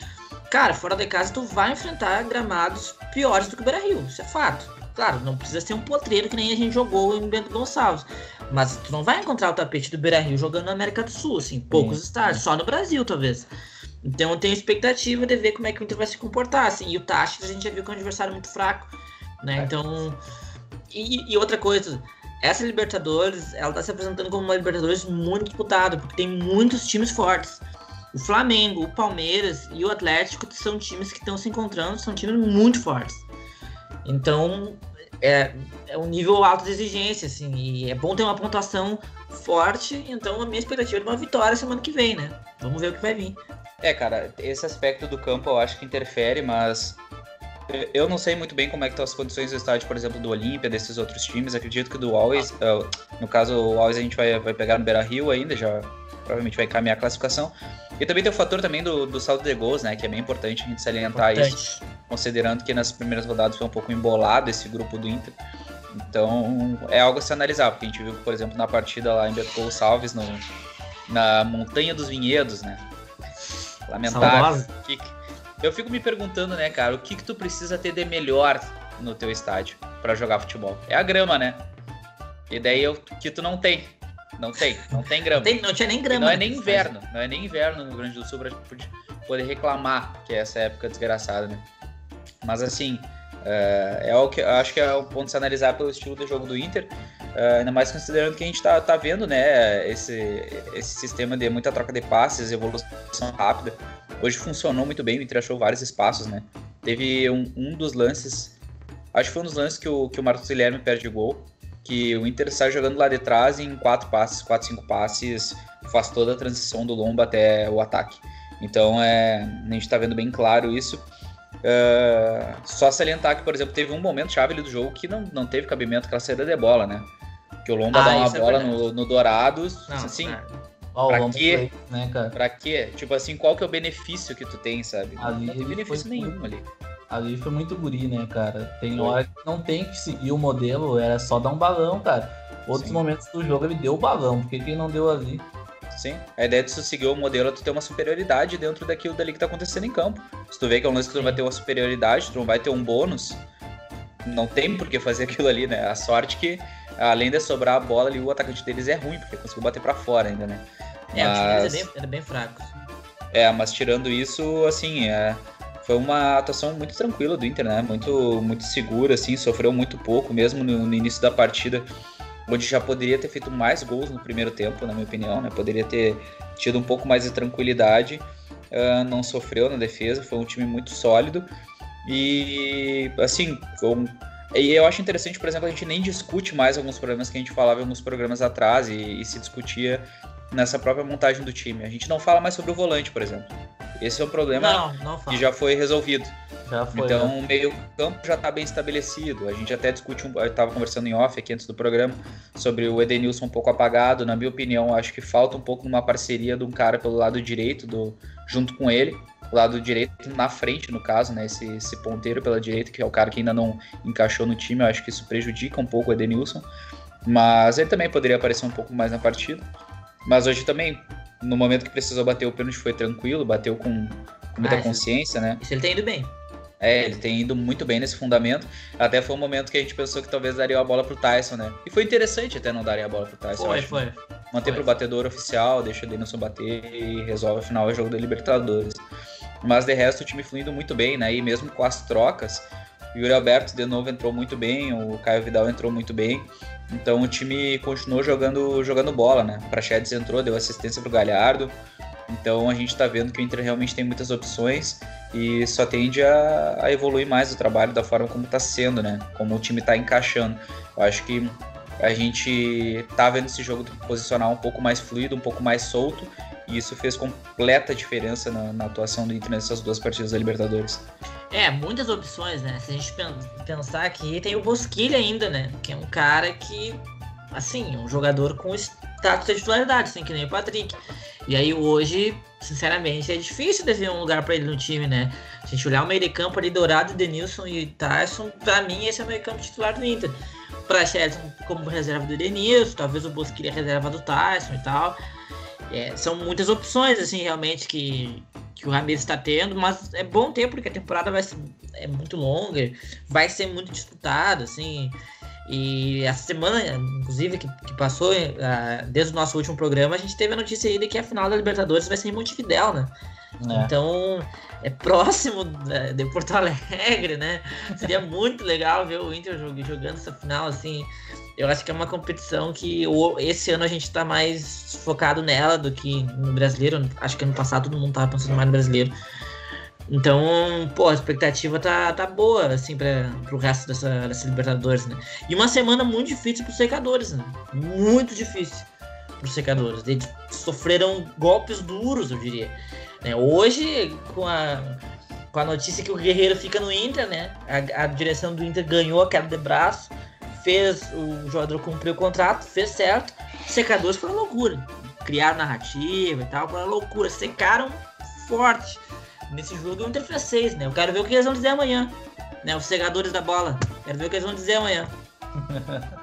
cara, fora de casa tu vai enfrentar gramados piores do que o Beira Rio. Isso é fato. Claro, não precisa ser um potreiro que nem a gente jogou em Bento Gonçalves. Mas tu não vai encontrar o tapete do Beira Rio jogando na América do Sul, assim, poucos Sim. estádios, só no Brasil, talvez. Então eu tenho expectativa de ver como é que o Inter vai se comportar, assim. E o Táchira a gente já viu que é um adversário muito fraco. né? É. Então, e, e, outra coisa, essa Libertadores, ela tá se apresentando como uma Libertadores muito disputada, porque tem muitos times fortes. O Flamengo, o Palmeiras e o Atlético são times que estão se encontrando, são times muito fortes. Então, é, é um nível alto de exigência, assim, e é bom ter uma pontuação forte, então a minha expectativa é de uma vitória semana que vem, né? Vamos ver o que vai vir. É, cara, esse aspecto do campo eu acho que interfere, mas eu não sei muito bem como é que estão as condições do estádio, por exemplo, do Olímpia, desses outros times. Acredito que do Always, uh, no caso, o Always a gente vai, vai pegar no Beira Rio ainda, já provavelmente vai encaminhar a classificação. E também tem o fator também do, do saldo de gols, né? Que é bem importante a gente salientar importante. isso. Considerando que nas primeiras rodadas foi um pouco embolado esse grupo do Inter. Então é algo a se analisar, porque a gente viu, por exemplo, na partida lá em Beto Salves, no, na Montanha dos Vinhedos, né? Lamentável. Eu fico me perguntando, né, cara, o que que tu precisa ter de melhor no teu estádio para jogar futebol? É a grama, né? E daí eu, que tu não tem. Não tem, não tem grama. Não, tem, não tinha nem grama. E não é nem inverno, não é nem inverno no Rio Grande do Sul pra poder reclamar que é essa época desgraçada, né? Mas assim, é, é o que eu acho que é o ponto de se analisar pelo estilo de jogo do Inter, é, ainda mais considerando que a gente tá, tá vendo, né, esse, esse sistema de muita troca de passes, evolução rápida. Hoje funcionou muito bem, o Inter achou vários espaços, né? Teve um, um dos lances, acho que foi um dos lances que o, que o Marcos Guilherme perde gol, que o Inter sai jogando lá de trás em quatro passes, quatro, cinco passes, faz toda a transição do lombo até o ataque. Então é, a gente está vendo bem claro isso. Uh, só salientar que, por exemplo, teve um momento chave do jogo que não, não teve cabimento aquela saída de bola, né? Que o Lomba ah, dá uma é bola é no, no Dourados, não, assim, é. Oh, pra quê? Né, cara? Pra quê? Tipo assim, qual que é o benefício que tu tem, sabe? Ali não tem benefício nenhum ali. Ali foi muito guri, né, cara? Tem foi. hora que não tem que seguir o modelo, era só dar um balão, cara. Outros Sim. momentos do jogo ele deu o balão, por que ele não deu ali? Sim. A ideia de tu seguir o modelo é tu ter uma superioridade dentro daquilo dali que tá acontecendo em campo. Se tu vê que é um lance que tu não vai ter uma superioridade, tu não vai ter um bônus, não tem por que fazer aquilo ali, né? A sorte que, além de sobrar a bola ali, o atacante deles é ruim, porque conseguiu bater para fora ainda, né? É, mas... o time deles é bem, é bem fraco. É, mas tirando isso, assim, é, foi uma atuação muito tranquila do Inter, né? Muito, muito segura, assim, sofreu muito pouco, mesmo no, no início da partida onde já poderia ter feito mais gols no primeiro tempo, na minha opinião, né? Poderia ter tido um pouco mais de tranquilidade, uh, não sofreu na defesa, foi um time muito sólido e assim, um, e eu acho interessante, por exemplo, a gente nem discute mais alguns problemas que a gente falava em alguns programas atrás e, e se discutia nessa própria montagem do time. A gente não fala mais sobre o volante, por exemplo. Esse é um problema não, não que já foi resolvido. Já foi, então né? o meio campo já está bem estabelecido. A gente até discute, um, eu estava conversando em off aqui antes do programa, sobre o Edenilson um pouco apagado. Na minha opinião, acho que falta um pouco uma parceria de um cara pelo lado direito, do, junto com ele. O lado direito na frente, no caso, né? Esse, esse ponteiro pela direita, que é o cara que ainda não encaixou no time. Eu acho que isso prejudica um pouco o Edenilson. Mas ele também poderia aparecer um pouco mais na partida. Mas hoje também, no momento que precisou bater o pênalti, foi tranquilo, bateu com, com muita ah, consciência, né? Isso ele tem ido bem. É, ele tem ido muito bem nesse fundamento. Até foi um momento que a gente pensou que talvez daria a bola pro Tyson, né? E foi interessante até não darem a bola pro Tyson. Foi, foi. Manter foi. pro batedor oficial, deixa o Denilson bater e resolve afinal o jogo da Libertadores. Mas de resto o time fluindo muito bem, né? E mesmo com as trocas, o Yuri Alberto de novo entrou muito bem, o Caio Vidal entrou muito bem. Então o time continuou jogando, jogando bola, né? Prachedes entrou, deu assistência pro Galhardo. Então a gente está vendo que o Inter realmente tem muitas opções e só tende a, a evoluir mais o trabalho da forma como está sendo, né? Como o time está encaixando. Eu acho que a gente tá vendo esse jogo posicionar um pouco mais fluido, um pouco mais solto, e isso fez completa diferença na, na atuação do Inter nessas duas partidas da Libertadores. É, muitas opções, né? Se a gente pensar aqui, tem o Bosquilha ainda, né? Que é um cara que, assim, um jogador com status de titularidade, assim, que nem o Patrick. E aí hoje, sinceramente, é difícil definir um lugar para ele no time, né? A gente olhar o meio de campo ali, Dourado, Denilson e Tyson, pra mim esse é o meio campo titular do Inter. Praxedes como reserva do Denilson, talvez o Bosquilha reserva do Tyson e tal. É, são muitas opções, assim, realmente, que, que o Ramires está tendo, mas é bom ter, porque a temporada vai ser é muito longa, vai ser muito disputada, assim. E essa semana, inclusive, que, que passou, uh, desde o nosso último programa, a gente teve a notícia aí de que a final da Libertadores vai ser em Montevidéu, né? É. Então, é próximo de Porto Alegre, né? Seria muito legal ver o Inter jogando essa final, assim. Eu acho que é uma competição que esse ano a gente tá mais focado nela do que no brasileiro. Acho que ano passado todo mundo tava pensando mais no brasileiro. Então, pô, a expectativa tá, tá boa, assim, para pro resto dessa, dessa Libertadores, né? E uma semana muito difícil pros secadores, né? Muito difícil pros secadores. Eles sofreram golpes duros, eu diria. Né? Hoje, com a, com a notícia que o Guerreiro fica no Inter, né? A, a direção do Inter ganhou a queda de braço, fez o jogador cumprir o contrato, fez certo. Secadores foram loucura. Criaram narrativa e tal, foram loucura. Secaram forte nesse jogo o Inter fez 6, né? Eu quero ver o que eles vão dizer amanhã. Né? Os segadores da bola. Quero ver o que eles vão dizer amanhã.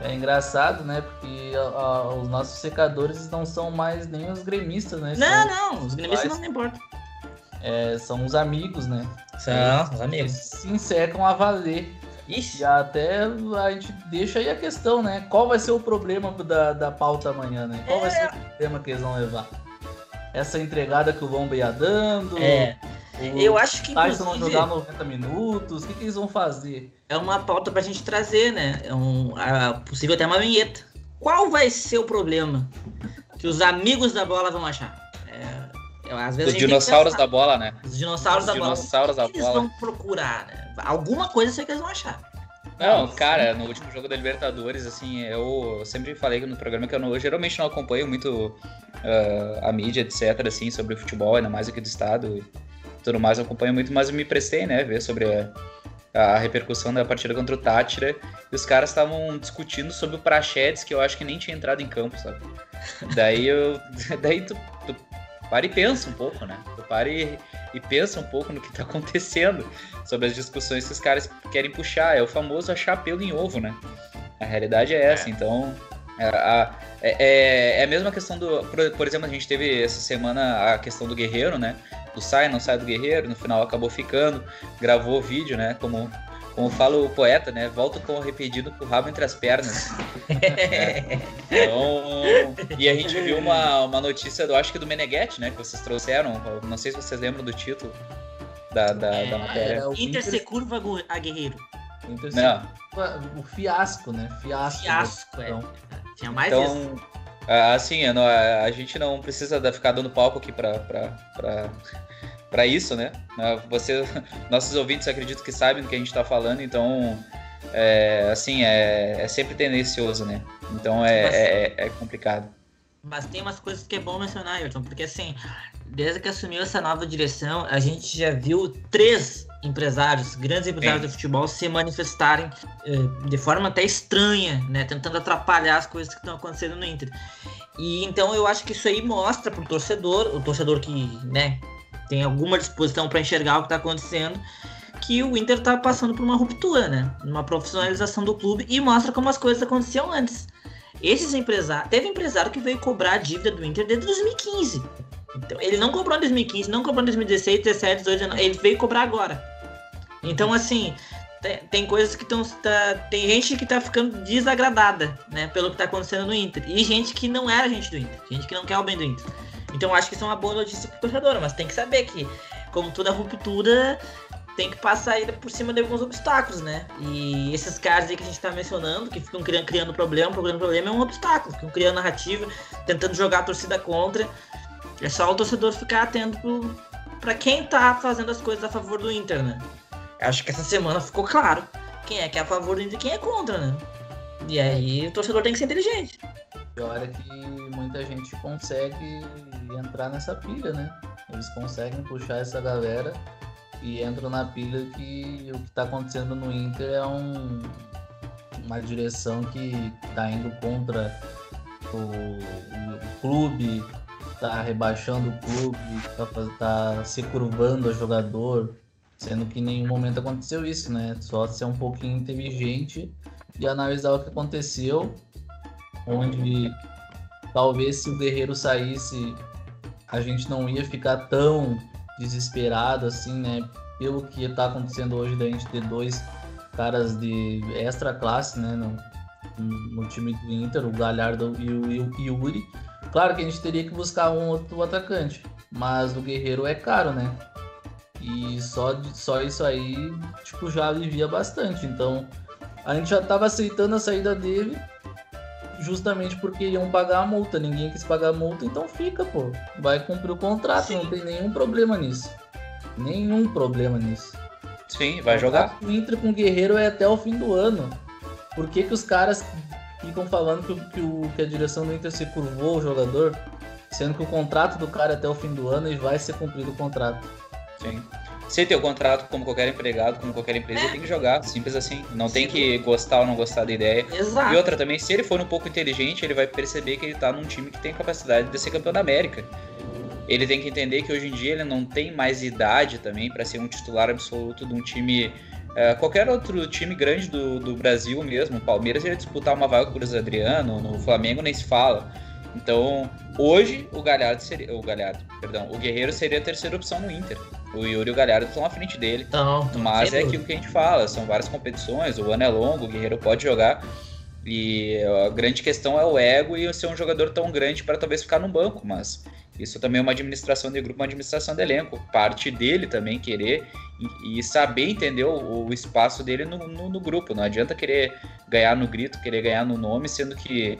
É engraçado, né? Porque ó, os nossos secadores não são mais nem os gremistas, né? Não, são não, os gremistas não importam. É, são os amigos, né? São os amigos. Se ensecam a valer. Ixi. E até a gente deixa aí a questão, né? Qual vai ser o problema da, da pauta amanhã, né? Qual é... vai ser o problema que eles vão levar? essa entregada que o Lomba ia dando. É. Eu acho que. Eles vão jogar 90 minutos. O que, que, eles vão fazer? É uma pauta pra gente trazer, né? É um, a, possível até uma vinheta. Qual vai ser o problema que os amigos da bola vão achar? É, às vezes Os dinossauros da bola, né? Os dinossauros Os da dinossauros bola. O que eles vão procurar, né? Alguma coisa eu sei que eles vão achar. Não, cara, no último jogo da Libertadores, assim, eu sempre falei no programa que eu, não, eu geralmente não acompanho muito uh, a mídia, etc., assim, sobre o futebol, ainda mais aqui do estado tudo mais, eu acompanho muito, mas eu me prestei, né, ver sobre a, a repercussão da partida contra o Tátira e os caras estavam discutindo sobre o Prachedes, que eu acho que nem tinha entrado em campo, sabe? Daí eu. Daí tu, tu para e pensa um pouco, né? Tu para e, e pensa um pouco no que tá acontecendo sobre as discussões que os caras querem puxar. É o famoso achar pelo em ovo, né? A realidade é essa. É. Então, é, a, é, é, é, a mesma questão do. Por, por, exemplo, a gente teve essa semana a questão do guerreiro, né? Do sai, não sai do guerreiro, no final acabou ficando, gravou o vídeo, né? Como, como fala o poeta, né? Volta com o arrependido com o rabo entre as pernas. é. Então, e a gente viu uma, uma notícia, do, acho que do Meneghetti, né? Que vocês trouxeram. Não sei se vocês lembram do título da, da, é, da matéria. O Inter se curva a guerreiro. Inter Não. O fiasco, né? Fiasco. Fiasco, é. Tinha mais então, isso. Assim, não, a, gente não precisa ficar dando palco aqui pra, pra, pra, pra isso, né? Você, nossos ouvintes acredito que sabem do que a gente tá falando, então é, assim, é, é sempre tendencioso, né? Então é, é, é, complicado. Mas tem umas coisas que é bom mencionar, Ayrton, porque assim, desde que assumiu essa nova direção, a gente já viu três empresários, grandes empresários Sim. do futebol, se manifestarem eh, de forma até estranha, né? Tentando atrapalhar as coisas que estão acontecendo no Inter. E então eu acho que isso aí mostra pro torcedor, o torcedor que, né, tem alguma disposição para enxergar o que está acontecendo, que o Inter está passando por uma ruptura, né? Uma profissionalização do clube e mostra como as coisas aconteciam antes. Esses empresários. Teve empresário que veio cobrar a dívida do Inter desde 2015. Então, ele não cobrou em 2015, não cobrou em 2016, 17, 18, 19. Ele veio cobrar agora. Então, assim, tem, tem coisas que estão. Tá, tem gente que tá ficando desagradada, né? Pelo que tá acontecendo no Inter. E gente que não era gente do Inter. Gente que não quer o bem do Inter. Então, acho que isso é uma boa notícia pro torcedor, mas tem que saber que, como toda ruptura, tem que passar ainda por cima de alguns obstáculos, né? E esses caras aí que a gente tá mencionando, que ficam criando, criando problema, criando problema, é um obstáculo. Ficam criando narrativa, tentando jogar a torcida contra. É só o torcedor ficar atento para quem tá fazendo as coisas a favor do Inter, né? Acho que essa semana ficou claro quem é que é a favor do Inter e quem é contra, né? E aí o torcedor tem que ser inteligente. Pior é que muita gente consegue entrar nessa pilha, né? Eles conseguem puxar essa galera e entram na pilha que o que está acontecendo no Inter é um, uma direção que está indo contra o, o clube, está rebaixando o clube, está tá se curvando o jogador, sendo que em nenhum momento aconteceu isso, né? Só ser um pouquinho inteligente e analisar o que aconteceu, onde talvez se o Guerreiro saísse, a gente não ia ficar tão desesperado assim, né? Pelo que está acontecendo hoje da gente ter dois caras de extra classe, né? No, no time do Inter, o Galhardo e o, Yuri. Claro que a gente teria que buscar um outro atacante, mas o Guerreiro é caro, né? E só, só isso aí, tipo, já alivia bastante. Então, a gente já tava aceitando a saída dele justamente porque iam pagar a multa. Ninguém quis pagar a multa, então fica, pô. Vai cumprir o contrato, Sim. não tem nenhum problema nisso. Nenhum problema nisso. Sim, vai jogar. O Inter com o Guerreiro é até o fim do ano. Por que, que os caras ficam falando que, que, o, que a direção do Inter se curvou o jogador, sendo que o contrato do cara é até o fim do ano e vai ser cumprido o contrato? Sim. Se tem o contrato como qualquer empregado, como qualquer empresa, é. tem que jogar, simples assim. Não Sim. tem que gostar ou não gostar da ideia. Exato. E outra também, se ele for um pouco inteligente, ele vai perceber que ele tá num time que tem capacidade de ser campeão da América. Ele tem que entender que hoje em dia ele não tem mais idade também para ser um titular absoluto de um time. Uh, qualquer outro time grande do, do Brasil mesmo, o Palmeiras, ele disputar uma vaga com o Cruz Adriano, no Flamengo nem se fala. Então, hoje o Galhardo seria. O Galhardo, perdão, o Guerreiro seria a terceira opção no Inter. O Yuri e o Galhardo estão à frente dele. Não, mas é aquilo que a gente fala, são várias competições, o ano é longo, o Guerreiro pode jogar. E a grande questão é o ego e ser um jogador tão grande para talvez ficar no banco, mas isso também é uma administração de grupo, uma administração de elenco. Parte dele também querer e, e saber entender o, o espaço dele no, no, no, grupo. Não adianta querer ganhar no grito, querer ganhar no nome, sendo que,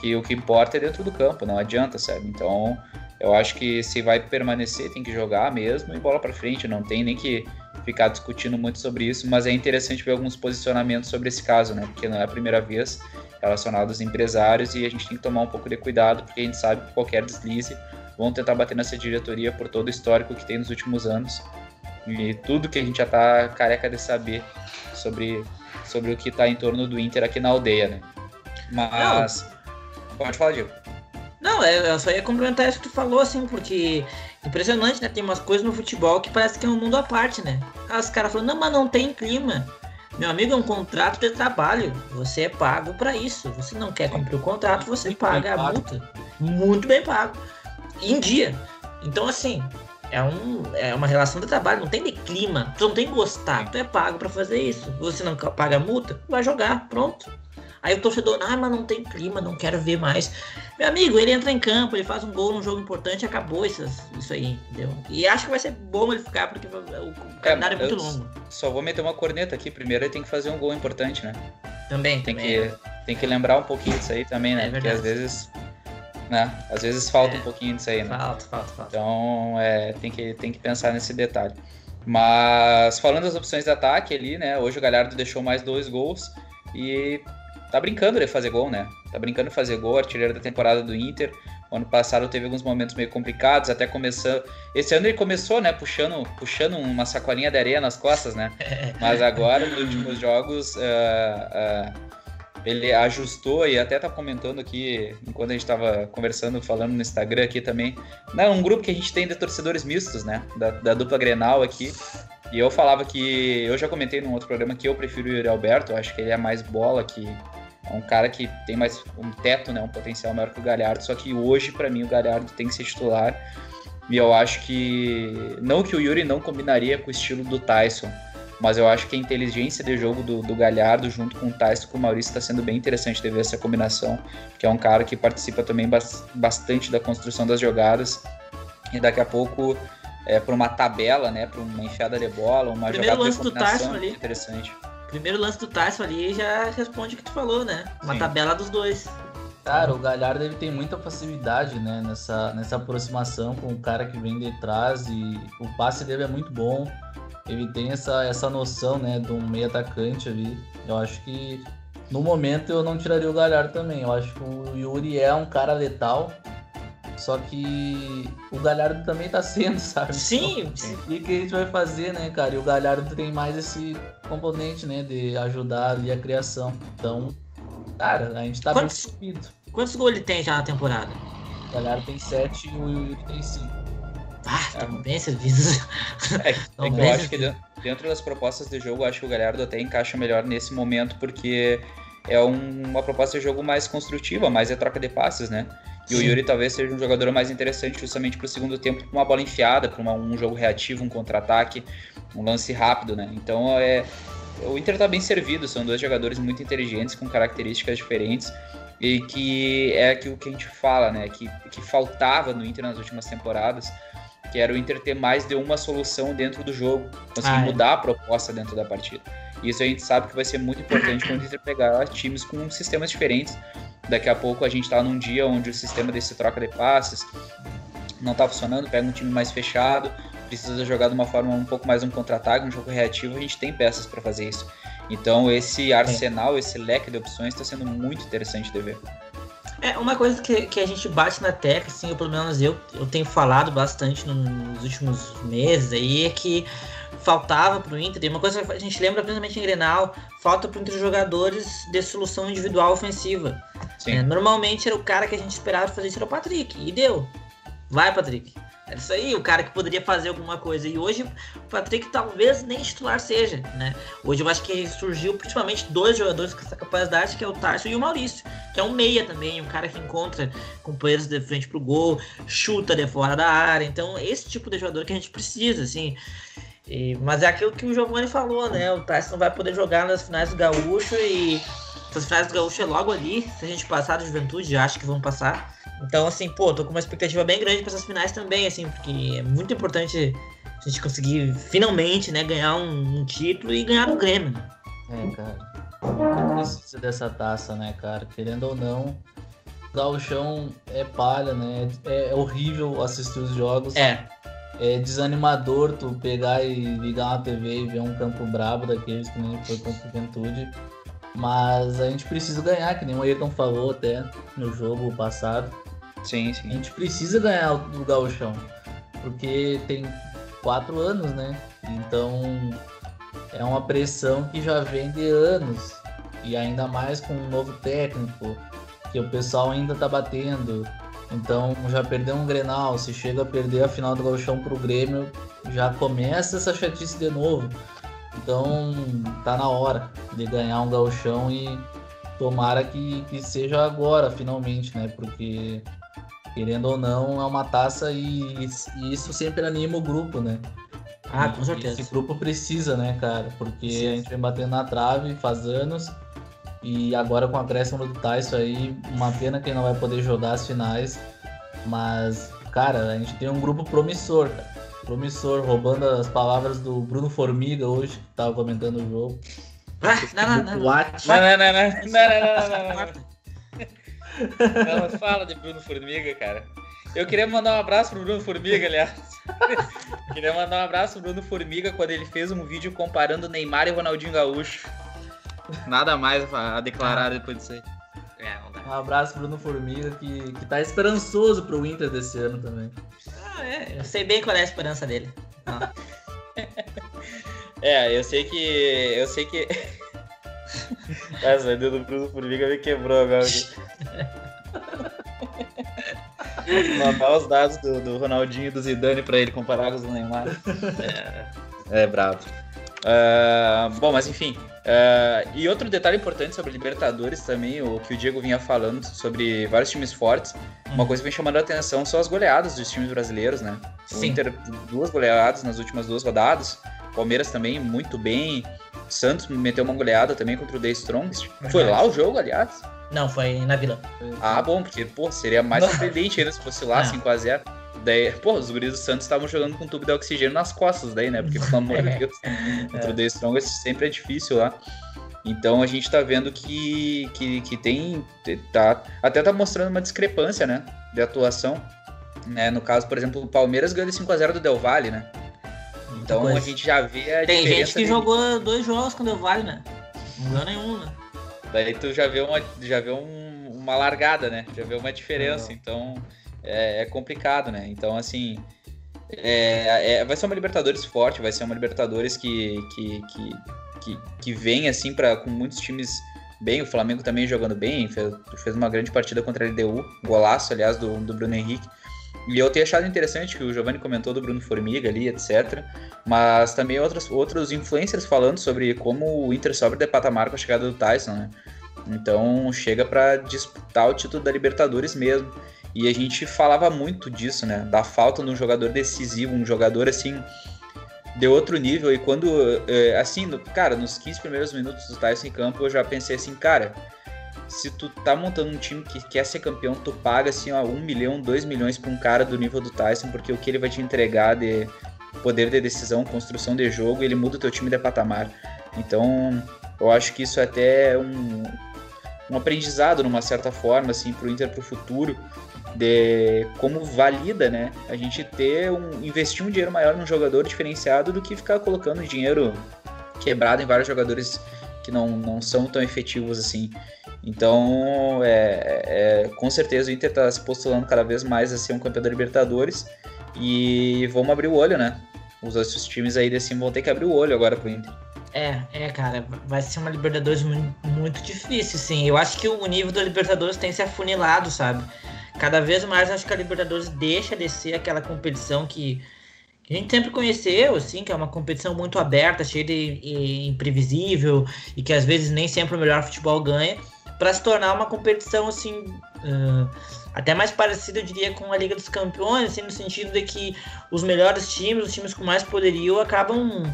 que o que importa é dentro do campo. Não adianta, sabe? Então, eu acho que se vai permanecer, tem que jogar mesmo e bola para frente. Não tem nem que ficar discutindo muito sobre isso, mas é interessante ver alguns posicionamentos sobre esse caso, né? Porque não é a primeira vez relacionado aos empresários e a gente tem que tomar um pouco de cuidado, porque a gente sabe que qualquer deslize vão tentar bater nessa diretoria por todo o histórico que tem nos últimos anos e tudo que a gente já tá careca de saber sobre, sobre o que tá em torno do Inter aqui na aldeia, né? Mas. Não. Pode falar, Diego. Não, é, eu só ia complementar isso que tu falou, assim, porque impressionante, né? Tem umas coisas no futebol que parece que é um mundo à parte, né? Ah, os caras falam, não, mas não tem clima. Meu amigo, é um contrato de trabalho. Você é pago para isso. Você não quer cumprir o contrato, você Muito paga a multa. Muito bem pago. Em dia. Então, assim, é, um, é uma relação de trabalho, não tem de clima. Tu não tem gostar, tu é pago para fazer isso. Você não paga a multa, vai jogar, pronto. Aí o torcedor, ah, mas não tem clima, não quero ver mais. Meu amigo, ele entra em campo, ele faz um gol num jogo importante, acabou isso, isso aí, entendeu? E acho que vai ser bom ele ficar, porque o, calendário é, é muito longo. Só vou meter uma corneta aqui. Primeiro ele tem que fazer um gol importante, né? Também, tem também. Que, tem que lembrar um pouquinho disso aí também, né? É porque às vezes. Né? Às vezes falta é, um pouquinho disso aí, né? Falta, falta, falta. Então, é, tem, que, tem que pensar nesse detalhe. Mas falando das opções de ataque ali, né? Hoje o Galhardo deixou mais dois gols e tá brincando de fazer gol, né? Tá brincando de fazer gol, artilheiro da temporada do Inter. O ano passado teve alguns momentos meio complicados, até começando. Esse ano ele começou, né, puxando, puxando uma sacolinha de areia nas costas, né? Mas agora, nos últimos jogos, uh, uh, ele ajustou e até tá comentando aqui, enquanto a gente tava conversando, falando no Instagram aqui também. Não, um grupo que a gente tem de torcedores mistos, né? Da, da dupla Grenal aqui. E eu falava que. Eu já comentei num outro programa que eu prefiro o Yuri Alberto, acho que ele é mais bola que é um cara que tem mais um teto, né, um potencial maior que o Galhardo, só que hoje, para mim, o Galhardo tem que ser titular. E eu acho que. Não que o Yuri não combinaria com o estilo do Tyson, mas eu acho que a inteligência de jogo do, do Galhardo junto com o Tyson com o Maurício está sendo bem interessante de ver essa combinação, que é um cara que participa também bastante da construção das jogadas. E daqui a pouco, é, para uma tabela, né, para uma enfiada de bola, uma Primeiro jogada de combinação ali. interessante primeiro lance do Tyson ali já responde o que tu falou, né? Uma Sim. tabela dos dois. Cara, o Galhardo ele tem muita facilidade, né, nessa, nessa aproximação com o cara que vem de trás e o passe dele é muito bom. Ele tem essa, essa noção, né, de um meio atacante ali. Eu acho que no momento eu não tiraria o Galhardo também. Eu acho que o Yuri é um cara letal, só que o Galhardo também tá sendo, sabe? Sim. E o que a gente vai fazer, né, cara? E o Galhardo tem mais esse componente, né, de ajudar ali a criação. Então, cara, a gente tá quantos, bem subido. Quantos gols ele tem já na temporada? O Galhardo tem 7 e o Yuri tem 5. Ah, é. bem servidos. É, é que eu acho que dentro das propostas de jogo, acho que o Galhardo até encaixa melhor nesse momento, porque é um, uma proposta de jogo mais construtiva, mais é troca de passes, né? E Sim. o Yuri talvez seja um jogador mais interessante justamente para o segundo tempo, com uma bola enfiada, para um jogo reativo, um contra-ataque, um lance rápido, né? Então é, o Inter está bem servido, são dois jogadores muito inteligentes, com características diferentes, e que é aquilo que a gente fala, né? Que, que faltava no Inter nas últimas temporadas. que era o Inter ter mais de uma solução dentro do jogo, conseguir Ah, é. mudar a proposta dentro da partida. Isso a gente sabe que vai ser muito importante quando o Inter pegar times com sistemas diferentes. Daqui a pouco a gente tá num dia onde o sistema desse troca de passes não tá funcionando, pega um time mais fechado, precisa jogar de uma forma um pouco mais um contra-ataque, um jogo reativo, a gente tem peças para fazer isso. Então esse arsenal, esse leque de opções está sendo muito interessante de ver. É, uma coisa que, que a gente bate na tecla, assim, pelo menos eu, eu tenho falado bastante nos últimos meses aí, é que faltava pro Inter, e uma coisa que a gente lembra principalmente em Grenal, falta pro Inter jogadores de solução individual ofensiva. É, normalmente era o cara que a gente esperava fazer isso era o Patrick, e deu. Vai, Patrick. Era isso aí, o cara que poderia fazer alguma coisa. E hoje o Patrick talvez nem titular seja, né? Hoje eu acho que surgiu principalmente dois jogadores com essa capacidade, que é o Tarso e o Maurício, que é um meia também, um cara que encontra companheiros de frente pro gol, chuta de fora da área. Então, esse tipo de jogador que a gente precisa, assim. E- mas é aquilo que o Giovanni falou, né? O Tyson não vai poder jogar nas finais do Gaúcho e as finais do Gaúcho é logo ali. Se a gente passar da juventude, acho que vão passar. Então, assim, pô, tô com uma expectativa bem grande para essas finais também, assim, porque é muito importante a gente conseguir finalmente, né, ganhar um, um título e ganhar no Grêmio. né? É, cara. Precisa dessa taça, né, cara? Querendo ou não, Gauchão é palha, né? É horrível assistir os jogos. É, É desanimador tu pegar e ligar uma TV e ver um campo brabo daqueles que nem foi contra o Juventude. Mas a gente precisa ganhar, que nem o Ayrton falou até no jogo passado. Sim, A sim. gente precisa ganhar o Gauchão. Porque tem quatro anos, né? Então é uma pressão que já vem de anos. E ainda mais com um novo técnico, que o pessoal ainda tá batendo. Então já perdeu um Grenal, se chega a perder a final do Gauchão pro Grêmio, já começa essa chatice de novo. Então tá na hora de ganhar um Gauchão e tomara que, que seja agora, finalmente, né? Porque querendo ou não, é uma taça e, e isso sempre anima o grupo, né? ah, com certeza. Esse grupo precisa, né, cara? Porque Precisa. a gente vem batendo na trave faz anos. E agora com a acréscimo do Tyson aí, uma pena que ele não vai poder jogar as finais. Mas, cara, a gente tem um grupo promissor, cara. Promissor, roubando as palavras do Bruno Formiga hoje, que tava comentando o jogo. Ah, não, não, não. Não, não, não, não, não. fala de Bruno Formiga, cara. Eu queria mandar um abraço pro Bruno Formiga, aliás. queria mandar um abraço pro Bruno Formiga quando ele fez um vídeo comparando Neymar e Ronaldinho Gaúcho. Nada mais a declarar depois disso aí. É, um abraço pro Bruno Formiga, que, que tá esperançoso pro Inter desse ano também. É, eu sei bem qual é a esperança dele. É, eu sei que. Eu sei que. Essa ideia do Bruno Formiga me quebrou agora. Mandar os dados do, do Ronaldinho e do Zidane pra ele comparar com os do Neymar. É, é brabo. Ah, bom, mas enfim. Ah, e outro detalhe importante sobre Libertadores também, o que o Diego vinha falando sobre vários times fortes. Uma Hum. coisa que vem chamando a atenção são as goleadas dos times brasileiros, né? O Sim. Inter, duas goleadas nas últimas duas rodadas. Palmeiras também, muito bem. Santos meteu uma goleada também contra o The Strongest. Foi lá o jogo, aliás? Não, foi na Vila. Ah, bom, porque, pô, seria mais surpreendente ainda se fosse lá, Não. 5x0. Daí, pô, os guris do Santos estavam jogando com um tubo de oxigênio nas costas daí, né? Porque, pelo amor de Deus, contra o The Strongest sempre é difícil lá. Então a gente tá vendo que, que, que tem. Tá, até tá mostrando uma discrepância, né? De atuação. Né? No caso, por exemplo, o Palmeiras ganhou de 5x0 do Del Valle, né? Então coisa. a gente já vê a Tem gente que de- jogou dois jogos com o Del Valle, né? Não ganhou nenhum, né? Daí tu já vê uma, já vê um- uma largada, né? Já vê uma diferença. Então é, é complicado, né? Então, assim. é- é- vai ser uma Libertadores forte, vai ser uma Libertadores que, que, que, que, que vem, assim, pra, com muitos times bem. O Flamengo também jogando bem, fez, fez uma grande partida contra a LDU. Golaço, aliás, do, do Bruno Henrique. E eu tenho achado interessante que o Giovanni comentou do Bruno Formiga ali, etc. Mas também outros, outros influencers falando sobre como o Inter sobe de patamar com a chegada do Tyson, né? Então chega para disputar o título da Libertadores mesmo. E a gente falava muito disso, né? Da falta de um jogador decisivo, um jogador assim de outro nível. E quando, eh, assim, cara, nos 15 primeiros minutos do Tyson em campo, eu já pensei assim, cara, se tu tá montando um time que quer ser campeão, tu paga assim, ó, um milhão, dois milhões pra um cara do nível do Tyson, porque o que ele vai te entregar de poder de decisão, construção de jogo, ele muda o teu time de patamar. Então, eu acho que isso é até um, um aprendizado, numa certa forma, assim, pro Inter pro futuro, de como valida, né, a gente ter um investir um dinheiro maior num jogador diferenciado do que ficar colocando dinheiro quebrado em vários jogadores que não, não são tão efetivos assim. Então, é, é, com certeza o Inter está se postulando cada vez mais a ser um campeão da Libertadores e vamos abrir o olho, né? Os outros times aí desse vão ter que abrir o olho agora pro Inter. É, é, cara, vai ser uma Libertadores muito, muito difícil, sim. Eu acho que o nível da Libertadores tem se afunilado, sabe? Cada vez mais acho que a Libertadores deixa de ser aquela competição que, que a gente sempre conheceu, assim, que é uma competição muito aberta, cheia de, de imprevisível e que às vezes nem sempre o melhor futebol ganha para se tornar uma competição assim uh, até mais parecida, eu diria, com a Liga dos Campeões, assim, no sentido de que os melhores times, os times com mais poderio, acabam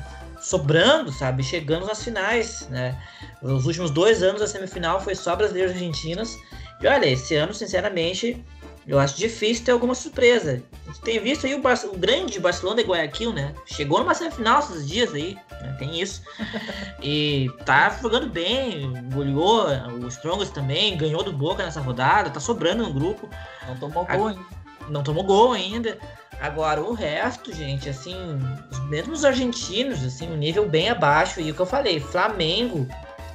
sobrando, sabe, chegando nas finais, né? Os últimos dois anos a semifinal foi só brasileiros e argentinas. E olha, esse ano, sinceramente, eu acho difícil ter alguma surpresa. A gente tem visto aí o, Bar o grande Barcelona de Guayaquil, né? Chegou numa semifinal esses dias aí, né? tem isso. E tá jogando bem, goleou o Strongest também, ganhou do Boca nessa rodada, tá sobrando no grupo. Não tomou gol ainda. Não tomou gol ainda. Agora, o resto, gente, assim, mesmo os argentinos, assim, um nível bem abaixo. E o que eu falei, Flamengo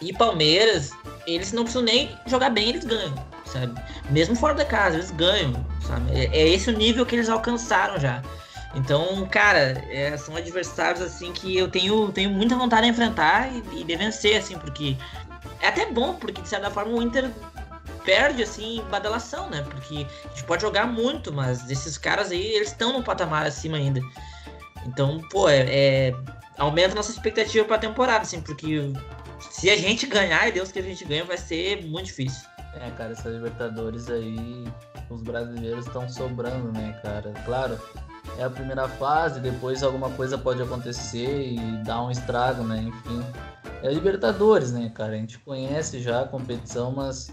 e Palmeiras, eles não precisam nem jogar bem, eles ganham sabe? Mesmo fora da casa, eles ganham, sabe? É, é esse o nível que eles alcançaram já. Então, cara, é, são adversários assim que eu tenho, tenho muita vontade de enfrentar e, e de vencer, assim, porque é até bom, porque de certa forma o Inter perde assim badalação, né? Porque a gente pode jogar muito, mas esses caras aí, eles estão num patamar acima ainda. Então, pô, é, é aumenta nossa expectativa para a temporada, assim, porque se a gente ganhar, e Deus que a gente ganha, vai ser muito difícil. É, cara, essa Libertadores aí, os brasileiros estão sobrando, né, cara? Claro, é a primeira fase, depois alguma coisa pode acontecer e dar um estrago, né? Enfim. É Libertadores, né, cara? A gente conhece já a competição, mas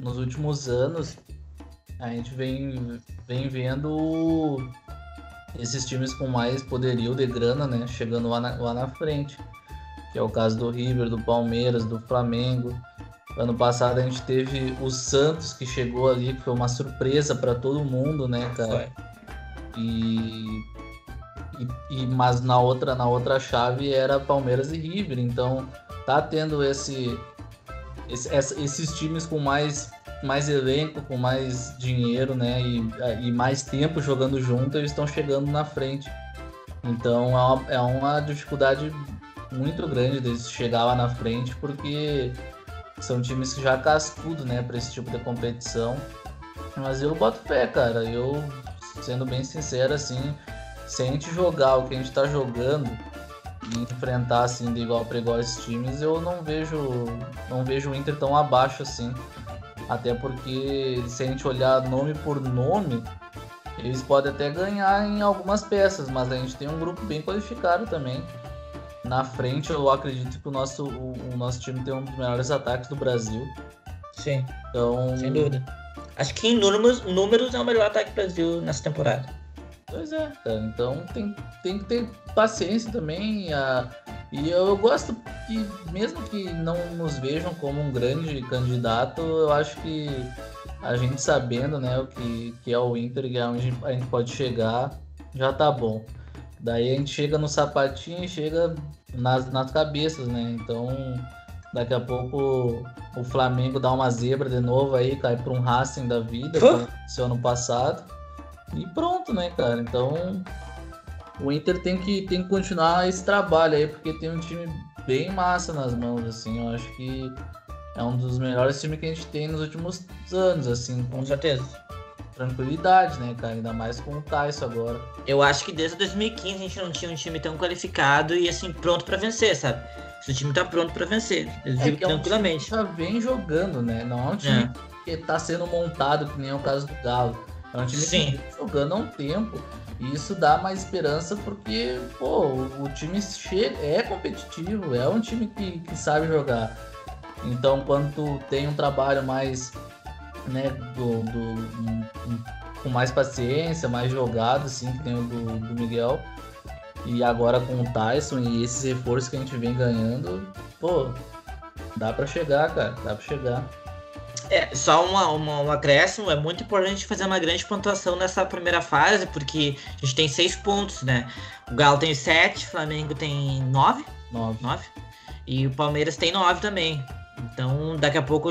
nos últimos anos a gente vem, vem vendo esses times com mais poderio de grana, né? Chegando lá na, lá na frente. Que é o caso do River, do Palmeiras, do Flamengo. Ano passado a gente teve o Santos que chegou ali, que foi uma surpresa para todo mundo, né, cara? E, e, e, mas na outra na outra chave era Palmeiras e River, então tá tendo esse, esse esses times com mais mais elenco, com mais dinheiro, né, e, e mais tempo jogando junto, eles estão chegando na frente. Então é uma, é uma dificuldade muito grande deles chegar lá na frente, porque são times que já cascudo, né, para esse tipo de competição. Mas eu boto fé, cara. Eu, sendo bem sincero, assim, se a gente jogar o que a gente tá jogando enfrentar assim de igual para igual esses times, eu não vejo, não vejo o Inter tão abaixo assim. Até porque se a gente olhar nome por nome, eles podem até ganhar em algumas peças, mas a gente tem um grupo bem qualificado também na frente, eu acredito que o nosso, o, o, nosso time tem um dos melhores ataques do Brasil. Sim. Então. Sem dúvida. Acho que em números, números é o melhor ataque do Brasil nessa temporada. Pois é, cara. Então tem, tem que ter paciência também. A, e eu gosto que, mesmo que não nos vejam como um grande candidato, eu acho que a gente sabendo né, o que, que é o Inter e onde a gente pode chegar, já tá bom. Daí a gente chega no sapatinho e chega nas, nas cabeças, né? Então, daqui a pouco o Flamengo dá uma zebra de novo aí, cai para um Racing da vida, seu ano passado. E pronto, né, cara? Então, o Inter tem que, tem que continuar esse trabalho aí, porque tem um time bem massa nas mãos, assim. Eu acho que é um dos melhores times que a gente tem nos últimos anos, assim. Com certeza tranquilidade, né, cara? Ainda mais com o Tyson agora. Eu acho que desde 2015 a gente não tinha um time tão qualificado e assim, pronto para vencer, sabe? Se o time tá pronto para vencer, eu é digo tranquilamente. É um time que já vem jogando, né? Não é um time é. que tá sendo montado, que nem é o caso do Galo. É um time Sim. que jogando há um tempo. E isso dá mais esperança porque, pô, o time chega, é competitivo, é um time que, que sabe jogar. Então, quando tu tem um trabalho mais, né, do, do um, um, com mais paciência, mais jogado, assim, que tem o do, do Miguel, e agora com o Tyson e esses reforços que a gente vem ganhando, pô, dá para chegar, cara, dá para chegar. É, só uma, uma, um acréscimo, é muito importante fazer uma grande pontuação nessa primeira fase, porque a gente tem seis pontos, né? O Galo tem sete, o Flamengo tem nove, nove, nove e o Palmeiras tem nove também. Então, daqui a pouco,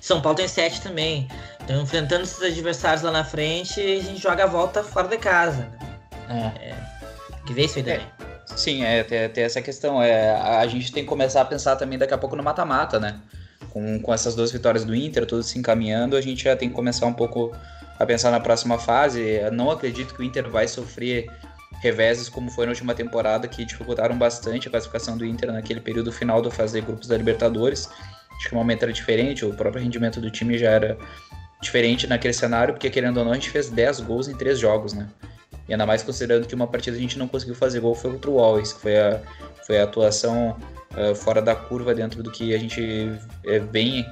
São Paulo tem sete também. Então, enfrentando esses adversários lá na frente, a gente joga a volta fora de casa. Né? É. é. Que vê isso aí também. É. Sim, é, tem, tem, essa questão. É, a gente tem que começar a pensar também daqui a pouco no mata-mata, né? Com, com essas duas vitórias do Inter, tudo se encaminhando, a gente já tem que começar um pouco a pensar na próxima fase. Eu não acredito que o Inter vai sofrer reveses como foi na última temporada, que dificultaram bastante a classificação do Inter naquele período final do fazer grupos da Libertadores. Acho que o momento era diferente, o próprio rendimento do time já era diferente naquele cenário, porque querendo ou não, a gente fez 10 gols em 3 jogos, né? E ainda mais considerando que uma partida a gente não conseguiu fazer gol foi contra o Always, que foi a, foi a atuação uh, fora da curva dentro do que a gente uh, vem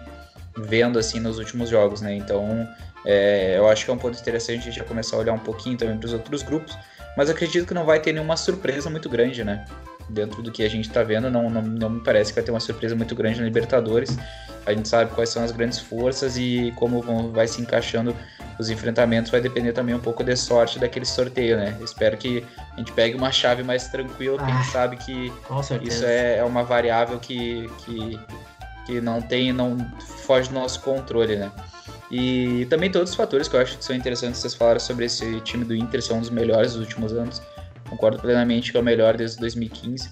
vendo assim nos últimos jogos, né? Então, é, eu acho que é um ponto interessante a gente já começar a olhar um pouquinho também para os outros grupos, mas acredito que não vai ter nenhuma surpresa muito grande, né? Dentro do que a gente está vendo, não, não, não me parece que vai ter uma surpresa muito grande na Libertadores. A gente sabe quais são as grandes forças e como vão, vai se encaixando os enfrentamentos vai depender também um pouco de sorte daquele sorteio, né? Espero que a gente pegue uma chave mais tranquila, ah, a gente ah, sabe que isso é, é, uma variável que, que, que não tem, não foge do nosso controle, né? E também todos os fatores que eu acho que são interessantes vocês falaram sobre esse time do Inter ser um dos melhores dos últimos anos. Concordo plenamente que é o melhor desde 2015,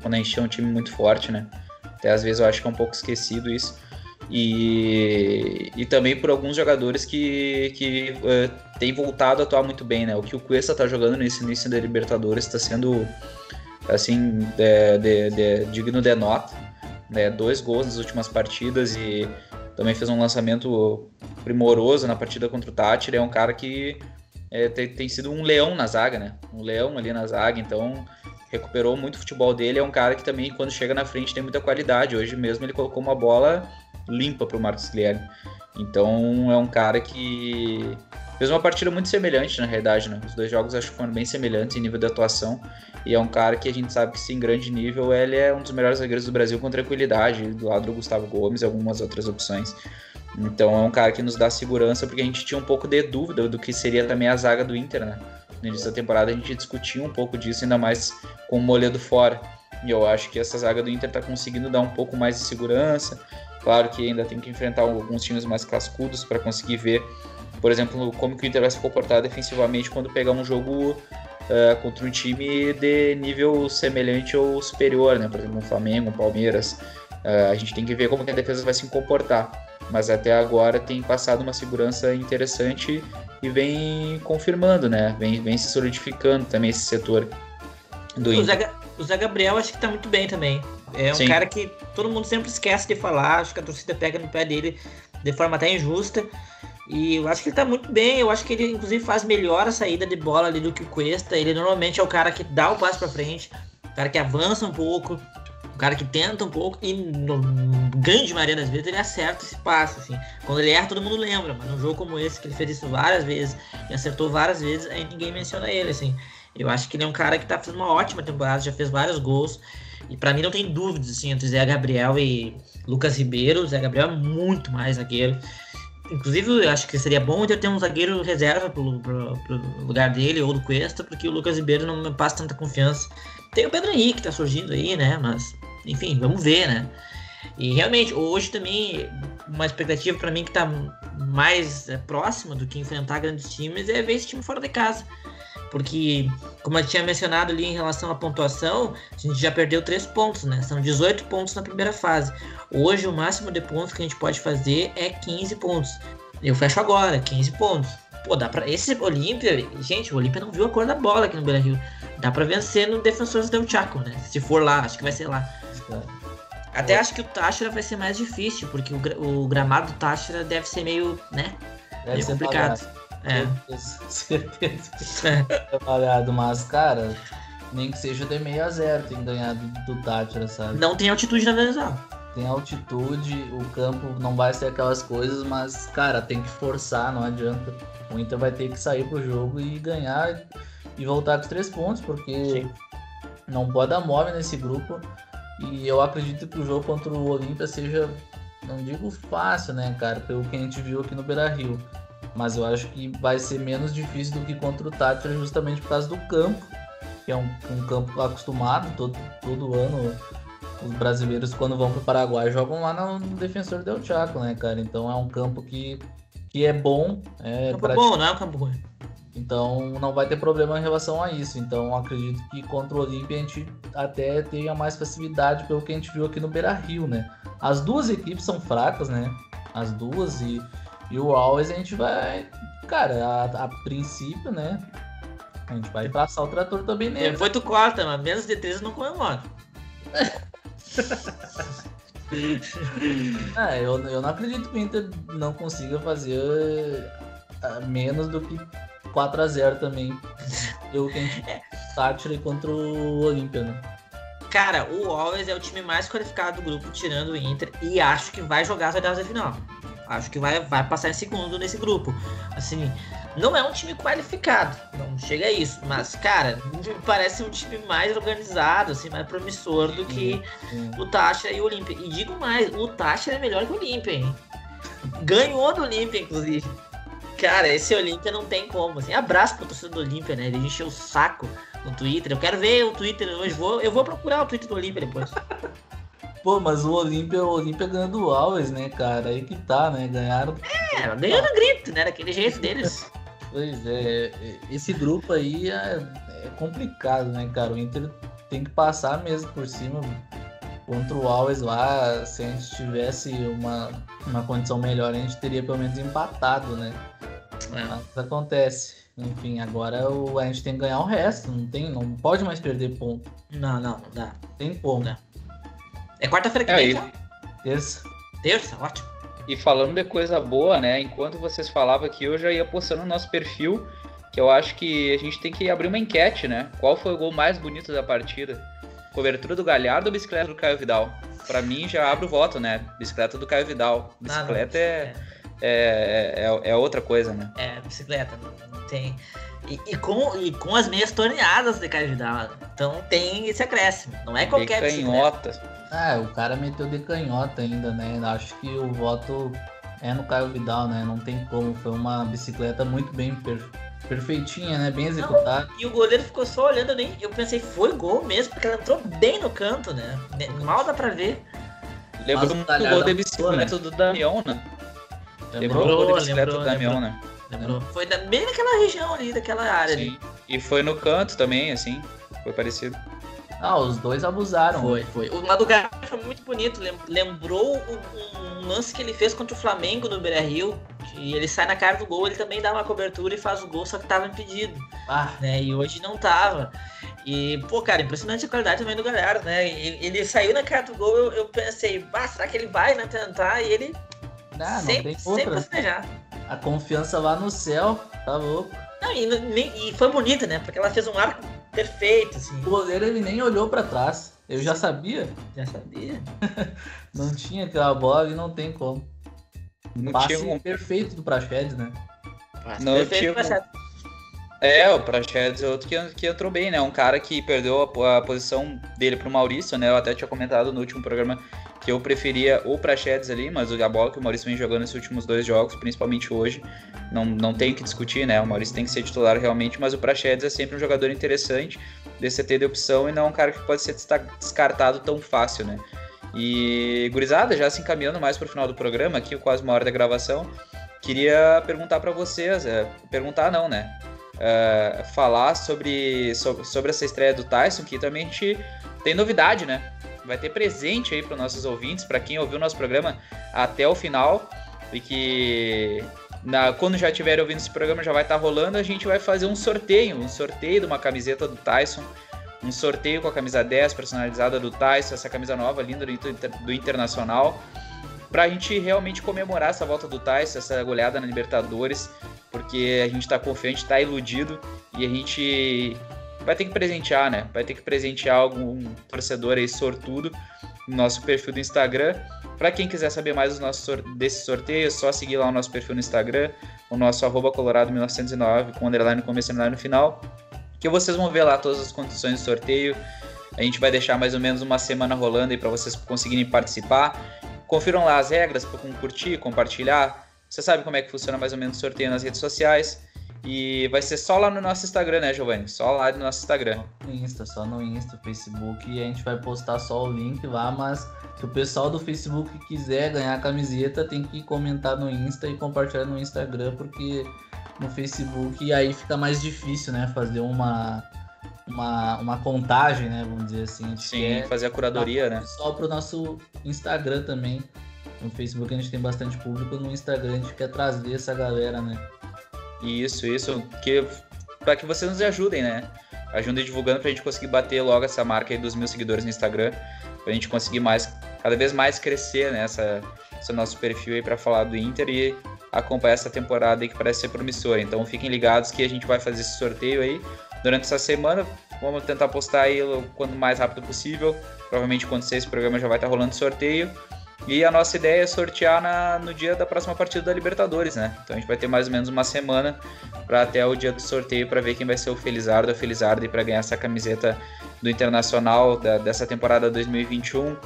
quando a gente tinha um time muito forte, né? Até às vezes eu acho que é um pouco esquecido isso. E, e também por alguns jogadores que, que uh, têm voltado a atuar muito bem, né? O que o Cuesta está jogando nesse início da Libertadores está sendo, assim, de, de, de, digno de nota. Né? Dois gols nas últimas partidas e também fez um lançamento primoroso na partida contra o Tátira. É um cara que é, tem, tem sido um leão na zaga, né? Um leão ali na zaga, então recuperou muito o futebol dele. É um cara que também, quando chega na frente, tem muita qualidade. Hoje mesmo ele colocou uma bola limpa para o Marcos Guilherme. Então é um cara que fez uma partida muito semelhante na realidade, né? Os dois jogos acho que foram bem semelhantes em nível de atuação. E é um cara que a gente sabe que se em grande nível ele é um dos melhores zagueiros do Brasil com tranquilidade, do lado do Gustavo Gomes e algumas outras opções. Então é um cara que nos dá segurança porque a gente tinha um pouco de dúvida do que seria também a zaga do Inter, né? No início da temporada a gente discutia um pouco disso, ainda mais com o Moledo fora. E eu acho que essa zaga do Inter está conseguindo dar um pouco mais de segurança. Claro que ainda tem que enfrentar alguns times mais cascudos para conseguir ver, por exemplo, como que o Inter vai se comportar defensivamente quando pegar um jogo uh, contra um time de nível semelhante ou superior, né? Por exemplo, um Flamengo, um Palmeiras. Uh, a gente tem que ver como que a defesa vai se comportar. Mas até agora tem passado uma segurança interessante e vem confirmando, né? Vem, vem se solidificando também esse setor do o Zé, o Zé Gabriel acho que tá muito bem também. É um Sim. cara que todo mundo sempre esquece de falar, acho que a torcida pega no pé dele de forma até injusta. E eu acho que ele tá muito bem, eu acho que ele inclusive faz melhor a saída de bola ali do que o Cuesta. Ele normalmente é o cara que dá o passo para frente, o cara que avança um pouco, o cara que tenta um pouco e no grande maioria das vezes ele acerta esse passo, assim. Quando ele erra todo mundo lembra, mas num jogo como esse que ele fez isso várias vezes e acertou várias vezes, aí ninguém menciona ele, assim. Eu acho que ele é um cara que tá fazendo uma ótima temporada, já fez vários gols. E para mim não tem dúvidas assim, entre Zé Gabriel e Lucas Ribeiro. O Zé Gabriel é muito mais zagueiro. Inclusive, eu acho que seria bom ter um zagueiro reserva pro, pro, pro, lugar dele ou do Cuesta, porque o Lucas Ribeiro não me passa tanta confiança. Tem o Pedro Henrique que tá surgindo aí, né? Mas, enfim, vamos ver, né? E realmente, hoje também, uma expectativa para mim que tá mais é, próxima do que enfrentar grandes times é ver esse time fora de casa. Porque, como eu tinha mencionado ali em relação à pontuação, a gente já perdeu 3 pontos, né? São 18 pontos na primeira fase. Hoje, o máximo de pontos que a gente pode fazer é 15 pontos. Eu fecho agora, 15 pontos. Pô, dá pra. Esse Olímpia, gente, o Olímpia não viu a cor da bola aqui no Beira Rio. Dá pra vencer no Defensores del Chaco, né? Se for lá, acho que vai ser lá. Até acho que o Táchira vai ser mais difícil, porque o, o gramado do Táchira deve ser meio, né? Deve meio complicado. Parado. É. Certeza que trabalhado, mas, cara, nem que seja de meio a zero tem ganhado do, do Tátira, sabe? Não tem altitude na Venezuela. tem altitude, o campo não vai ser aquelas coisas, mas, cara, tem que forçar, não adianta. O Inter vai ter que sair pro jogo e ganhar e voltar com os três pontos, porque Sim. não pode dar move nesse grupo. E eu acredito que o jogo contra o Olímpia seja, não digo fácil, né, cara, pelo que a gente viu aqui no Beira Rio. Mas eu acho que vai ser menos difícil do que contra o Tátira, justamente por causa do campo, que é um, um campo acostumado todo, todo ano os brasileiros, quando vão para o Paraguai, jogam lá no, Defensor Del Chaco, né, cara? Então é um campo que, que é bom. É campo bom, não é um campo ruim. Então não vai ter problema em relação a isso. Então acredito que contra o Olímpia a gente até tenha mais facilidade pelo que a gente viu aqui no Beira Rio, né? As duas equipes são fracas, né? As duas e, e o Always a gente vai. Cara, a, a princípio, né? A gente vai passar o trator também nele. Depois tu corta, mas menos de três não comemora. ah, eu, eu não acredito que o Inter não consiga fazer ah, menos do que 4 a 0 também. Eu que a gente Sátira contra o Olímpia, né? Cara, o Always é o time mais qualificado do grupo, tirando o Inter, e acho que vai jogar as oitavas da final. Acho que vai, vai passar em segundo nesse grupo. Assim, não é um time qualificado, não chega a isso, mas, cara, parece um time mais organizado, assim, mais promissor do que o Tacha e o Olímpia. E digo mais, o Tacha é melhor que o Olímpia, hein? Ganhou do Olímpia, inclusive. Cara, esse Olímpia não tem como. Assim, abraço pro torcedor do Olímpia, né? Ele encheu o saco no Twitter. Eu quero ver o Twitter hoje. Vou, eu vou procurar o Twitter do Olímpia depois. Pô, mas o Olímpia, o Olímpia ganhando o Alves, né, cara? Aí que tá, né? Ganharam. É, ganhando grito, né? Daquele jeito deles. Pois é, esse grupo aí é, é, complicado, né, cara? O Inter tem que passar mesmo por cima contra o Alves lá. Se a gente tivesse uma, uma condição melhor, a gente teria pelo menos empatado, né? É. Mas acontece. Enfim, agora o, a gente tem que ganhar o resto. Não, tem, não pode mais perder ponto. Não, não, não dá. Tem como. Não. É quarta-feira que é, vem, Terça. Terça, ótimo. E falando de coisa boa, né? Enquanto vocês falavam aqui, eu já ia postando no nosso perfil, que eu acho que a gente tem que abrir uma enquete, né? Qual foi o gol mais bonito da partida? Cobertura do Galhardo ou bicicleta do Caio Vidal? Para mim já abre o voto, né? Bicicleta do Caio Vidal. Bicicleta é, é, é, é, outra coisa, né? É, bicicleta, não tem. E, e, com, e com as meias torneadas de Caio Vidal. Então tem esse acréscimo. Não é qualquer de canhota. bicicleta. É, o cara meteu de canhota ainda, né? Acho que o voto é no Caio Vidal, né? Não tem como. Foi uma bicicleta muito bem per... perfeitinha, né? Bem executada. Não, e o goleiro ficou só olhando, eu, nem... eu pensei, foi gol mesmo, porque ela entrou bem no canto, né? Mal dá pra ver. Lembrou muito o gol de bicicleta né? do Damião, né? Lembrou, lembrou o de bicicleta lembrou, do Damião, né? Lembrou. Foi da... bem naquela região ali, daquela área Sim. ali. E foi no canto também, assim. Foi parecido. Ah, os dois abusaram. Foi, foi. O lado do Garrafa foi muito bonito. Lembrou um lance que ele fez contra o Flamengo no Beira Rio. E ele sai na cara do gol, ele também dá uma cobertura e faz o gol, só que tava impedido. Ah. Né? E hoje não tava. E, pô, cara, impressionante a qualidade também do Galhardo, né? Ele, ele saiu na cara do gol, eu, eu pensei, será que ele vai né, tentar? E ele não, não sempre, sempre festejar. A confiança lá no céu, tá louco. Não, e, e foi bonita, né? Porque ela fez um arco perfeito, assim. O goleiro ele nem olhou para trás. Eu já sabia. Já sabia. não tinha aquela bola e não tem como. Um passe tinha... perfeito do Praxedes, né? Passe não perfeito tinha... É, o Praxedes é outro que, que entrou bem, né? Um cara que perdeu a, a posição dele pro Maurício, né? Eu até tinha comentado no último programa que eu preferia o Praxedes ali, mas a bola que o Maurício vem jogando nesses últimos dois jogos, principalmente hoje, não, não tem que discutir, né? O Maurício tem que ser titular realmente, mas o Praxedes é sempre um jogador interessante, DCT de opção e não um cara que pode ser descartado tão fácil, né? E, gurizada, já se encaminhando mais para o final do programa, aqui quase uma hora da gravação, queria perguntar para vocês, é, perguntar não, né? Uh, falar sobre, sobre, sobre essa estreia do Tyson, que também a gente tem novidade, né? Vai ter presente aí para os nossos ouvintes, para quem ouviu nosso programa até o final. E que na, quando já estiver ouvindo esse programa já vai estar tá rolando, a gente vai fazer um sorteio, um sorteio de uma camiseta do Tyson, um sorteio com a camisa 10 personalizada do Tyson, essa camisa nova linda do, do Internacional, para a gente realmente comemorar essa volta do Tyson, essa goleada na Libertadores, porque a gente está confiante, está iludido e a gente vai ter que presentear, né? Vai ter que presentear algum torcedor aí sortudo no nosso perfil do Instagram. Para quem quiser saber mais nosso, desse sorteio, é só seguir lá o nosso perfil no Instagram, o nosso arroba colorado1909 com underline no começo e underline no final, que vocês vão ver lá todas as condições do sorteio. A gente vai deixar mais ou menos uma semana rolando aí para vocês conseguirem participar. Confiram lá as regras para curtir, compartilhar. Você sabe como é que funciona mais ou menos o sorteio nas redes sociais. E vai ser só lá no nosso Instagram, né, Giovanni? Só lá no nosso Instagram. No Insta, só no Insta, Facebook. E a gente vai postar só o link lá, mas se o pessoal do Facebook quiser ganhar a camiseta, tem que comentar no Insta e compartilhar no Instagram, porque no Facebook aí fica mais difícil, né? Fazer uma, uma, uma contagem, né? Vamos dizer assim. Sim, fazer a curadoria, né? Só pro nosso Instagram também. No Facebook a gente tem bastante público, no Instagram a gente quer trazer essa galera, né? Isso, isso. Que, para que vocês nos ajudem, né? Ajudem divulgando pra gente conseguir bater logo essa marca aí dos mil seguidores no Instagram. Pra gente conseguir mais, cada vez mais crescer né, esse nosso perfil aí para falar do Inter e acompanhar essa temporada aí que parece ser promissora. Então fiquem ligados que a gente vai fazer esse sorteio aí durante essa semana. Vamos tentar postar aí quanto mais rápido possível. Provavelmente quando esse programa já vai estar rolando sorteio. E a nossa ideia é sortear na, no dia da próxima partida da Libertadores, né? Então a gente vai ter mais ou menos uma semana para até o dia do sorteio para ver quem vai ser o Felizardo ou Felizardo para ganhar essa camiseta do Internacional da, dessa temporada 2021,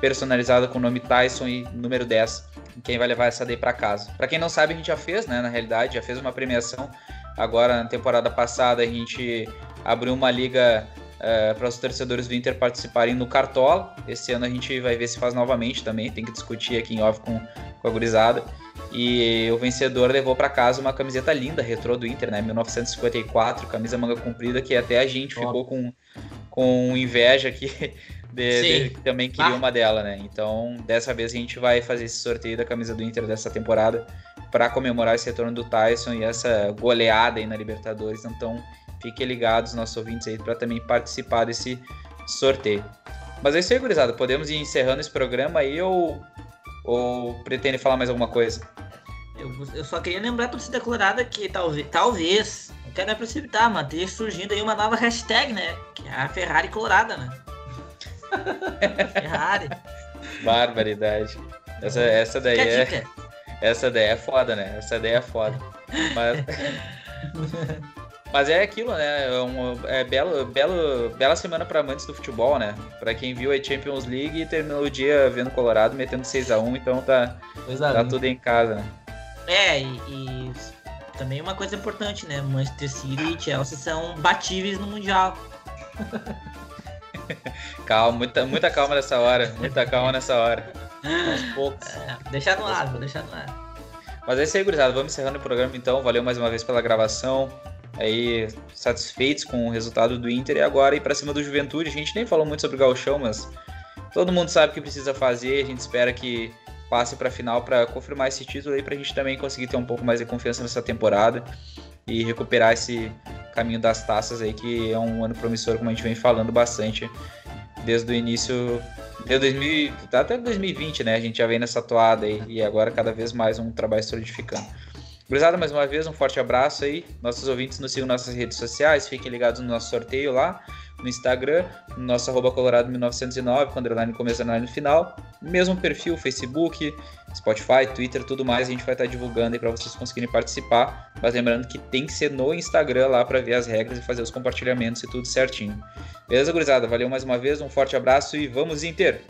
personalizada com o nome Tyson e número 10. Quem vai levar essa daí para casa. Para quem não sabe, a gente já fez, né? Na realidade, já fez uma premiação. Agora, na temporada passada, a gente abriu uma liga é, para os torcedores do Inter participarem no Cartola. Esse ano a gente vai ver se faz novamente também, tem que discutir aqui em off com, com a gurizada. E o vencedor levou para casa uma camiseta linda, retrô do Inter, né? 1954, camisa manga comprida, que até a gente oh. ficou com, com inveja que, de, de, que também queria ah. uma dela, né? Então, dessa vez a gente vai fazer esse sorteio da camisa do Inter dessa temporada para comemorar esse retorno do Tyson e essa goleada aí na Libertadores. Então, Fiquem ligados, nossos ouvintes aí, para também participar desse sorteio. Mas é isso aí, gurizada. Podemos ir encerrando esse programa aí ou, ou pretende falar mais alguma coisa? Eu, eu só queria lembrar a torcida colorada que talvez, talvez, não quero me precipitar, mas esteja surgindo aí uma nova hashtag, né? Que é a Ferrari Colorada, né? Ferrari. Barbaridade. Essa, essa daí é. Essa daí é foda, né? Essa daí é foda. Mas. Mas é aquilo, né? É, um, é belo, belo, bela semana para amantes do futebol, né? Para quem viu a Champions League e terminou o dia vendo Colorado metendo 6 a 1 então tá, tá tudo em casa. Né? É, e, e, também uma coisa importante, né? Manchester City e Chelsea são batíveis no Mundial. calma, muita, muita calma nessa hora. Muita calma nessa hora. Aos poucos. É, deixar no ar, vou deixar no ar. Mas é isso aí, gurizada. Vamos encerrando o programa então. Valeu mais uma vez pela gravação aí satisfeitos com o resultado do Inter e agora ir para cima do Juventude. A gente nem falou muito sobre o Gauchão, mas todo mundo sabe o que precisa fazer. A gente espera que passe para a final para confirmar esse título aí para a gente também conseguir ter um pouco mais de confiança nessa temporada e recuperar esse caminho das taças aí que é um ano promissor como a gente vem falando bastante desde o início de 2000, até 2020, né? A gente já vem nessa toada aí e agora cada vez mais um trabalho solidificando. Gurizada, mais uma vez, um forte abraço aí. Nossos ouvintes nos sigam nas nossas redes sociais, fiquem ligados no nosso sorteio lá, no Instagram, no nosso arroba colorado1909, com underline começo no final. Mesmo perfil, Facebook, Spotify, Twitter, tudo mais, a gente vai estar divulgando aí para vocês conseguirem participar. Mas lembrando que tem que ser no Instagram lá para ver as regras e fazer os compartilhamentos e tudo certinho. Beleza, gurizada? Valeu mais uma vez, um forte abraço e vamos Inter!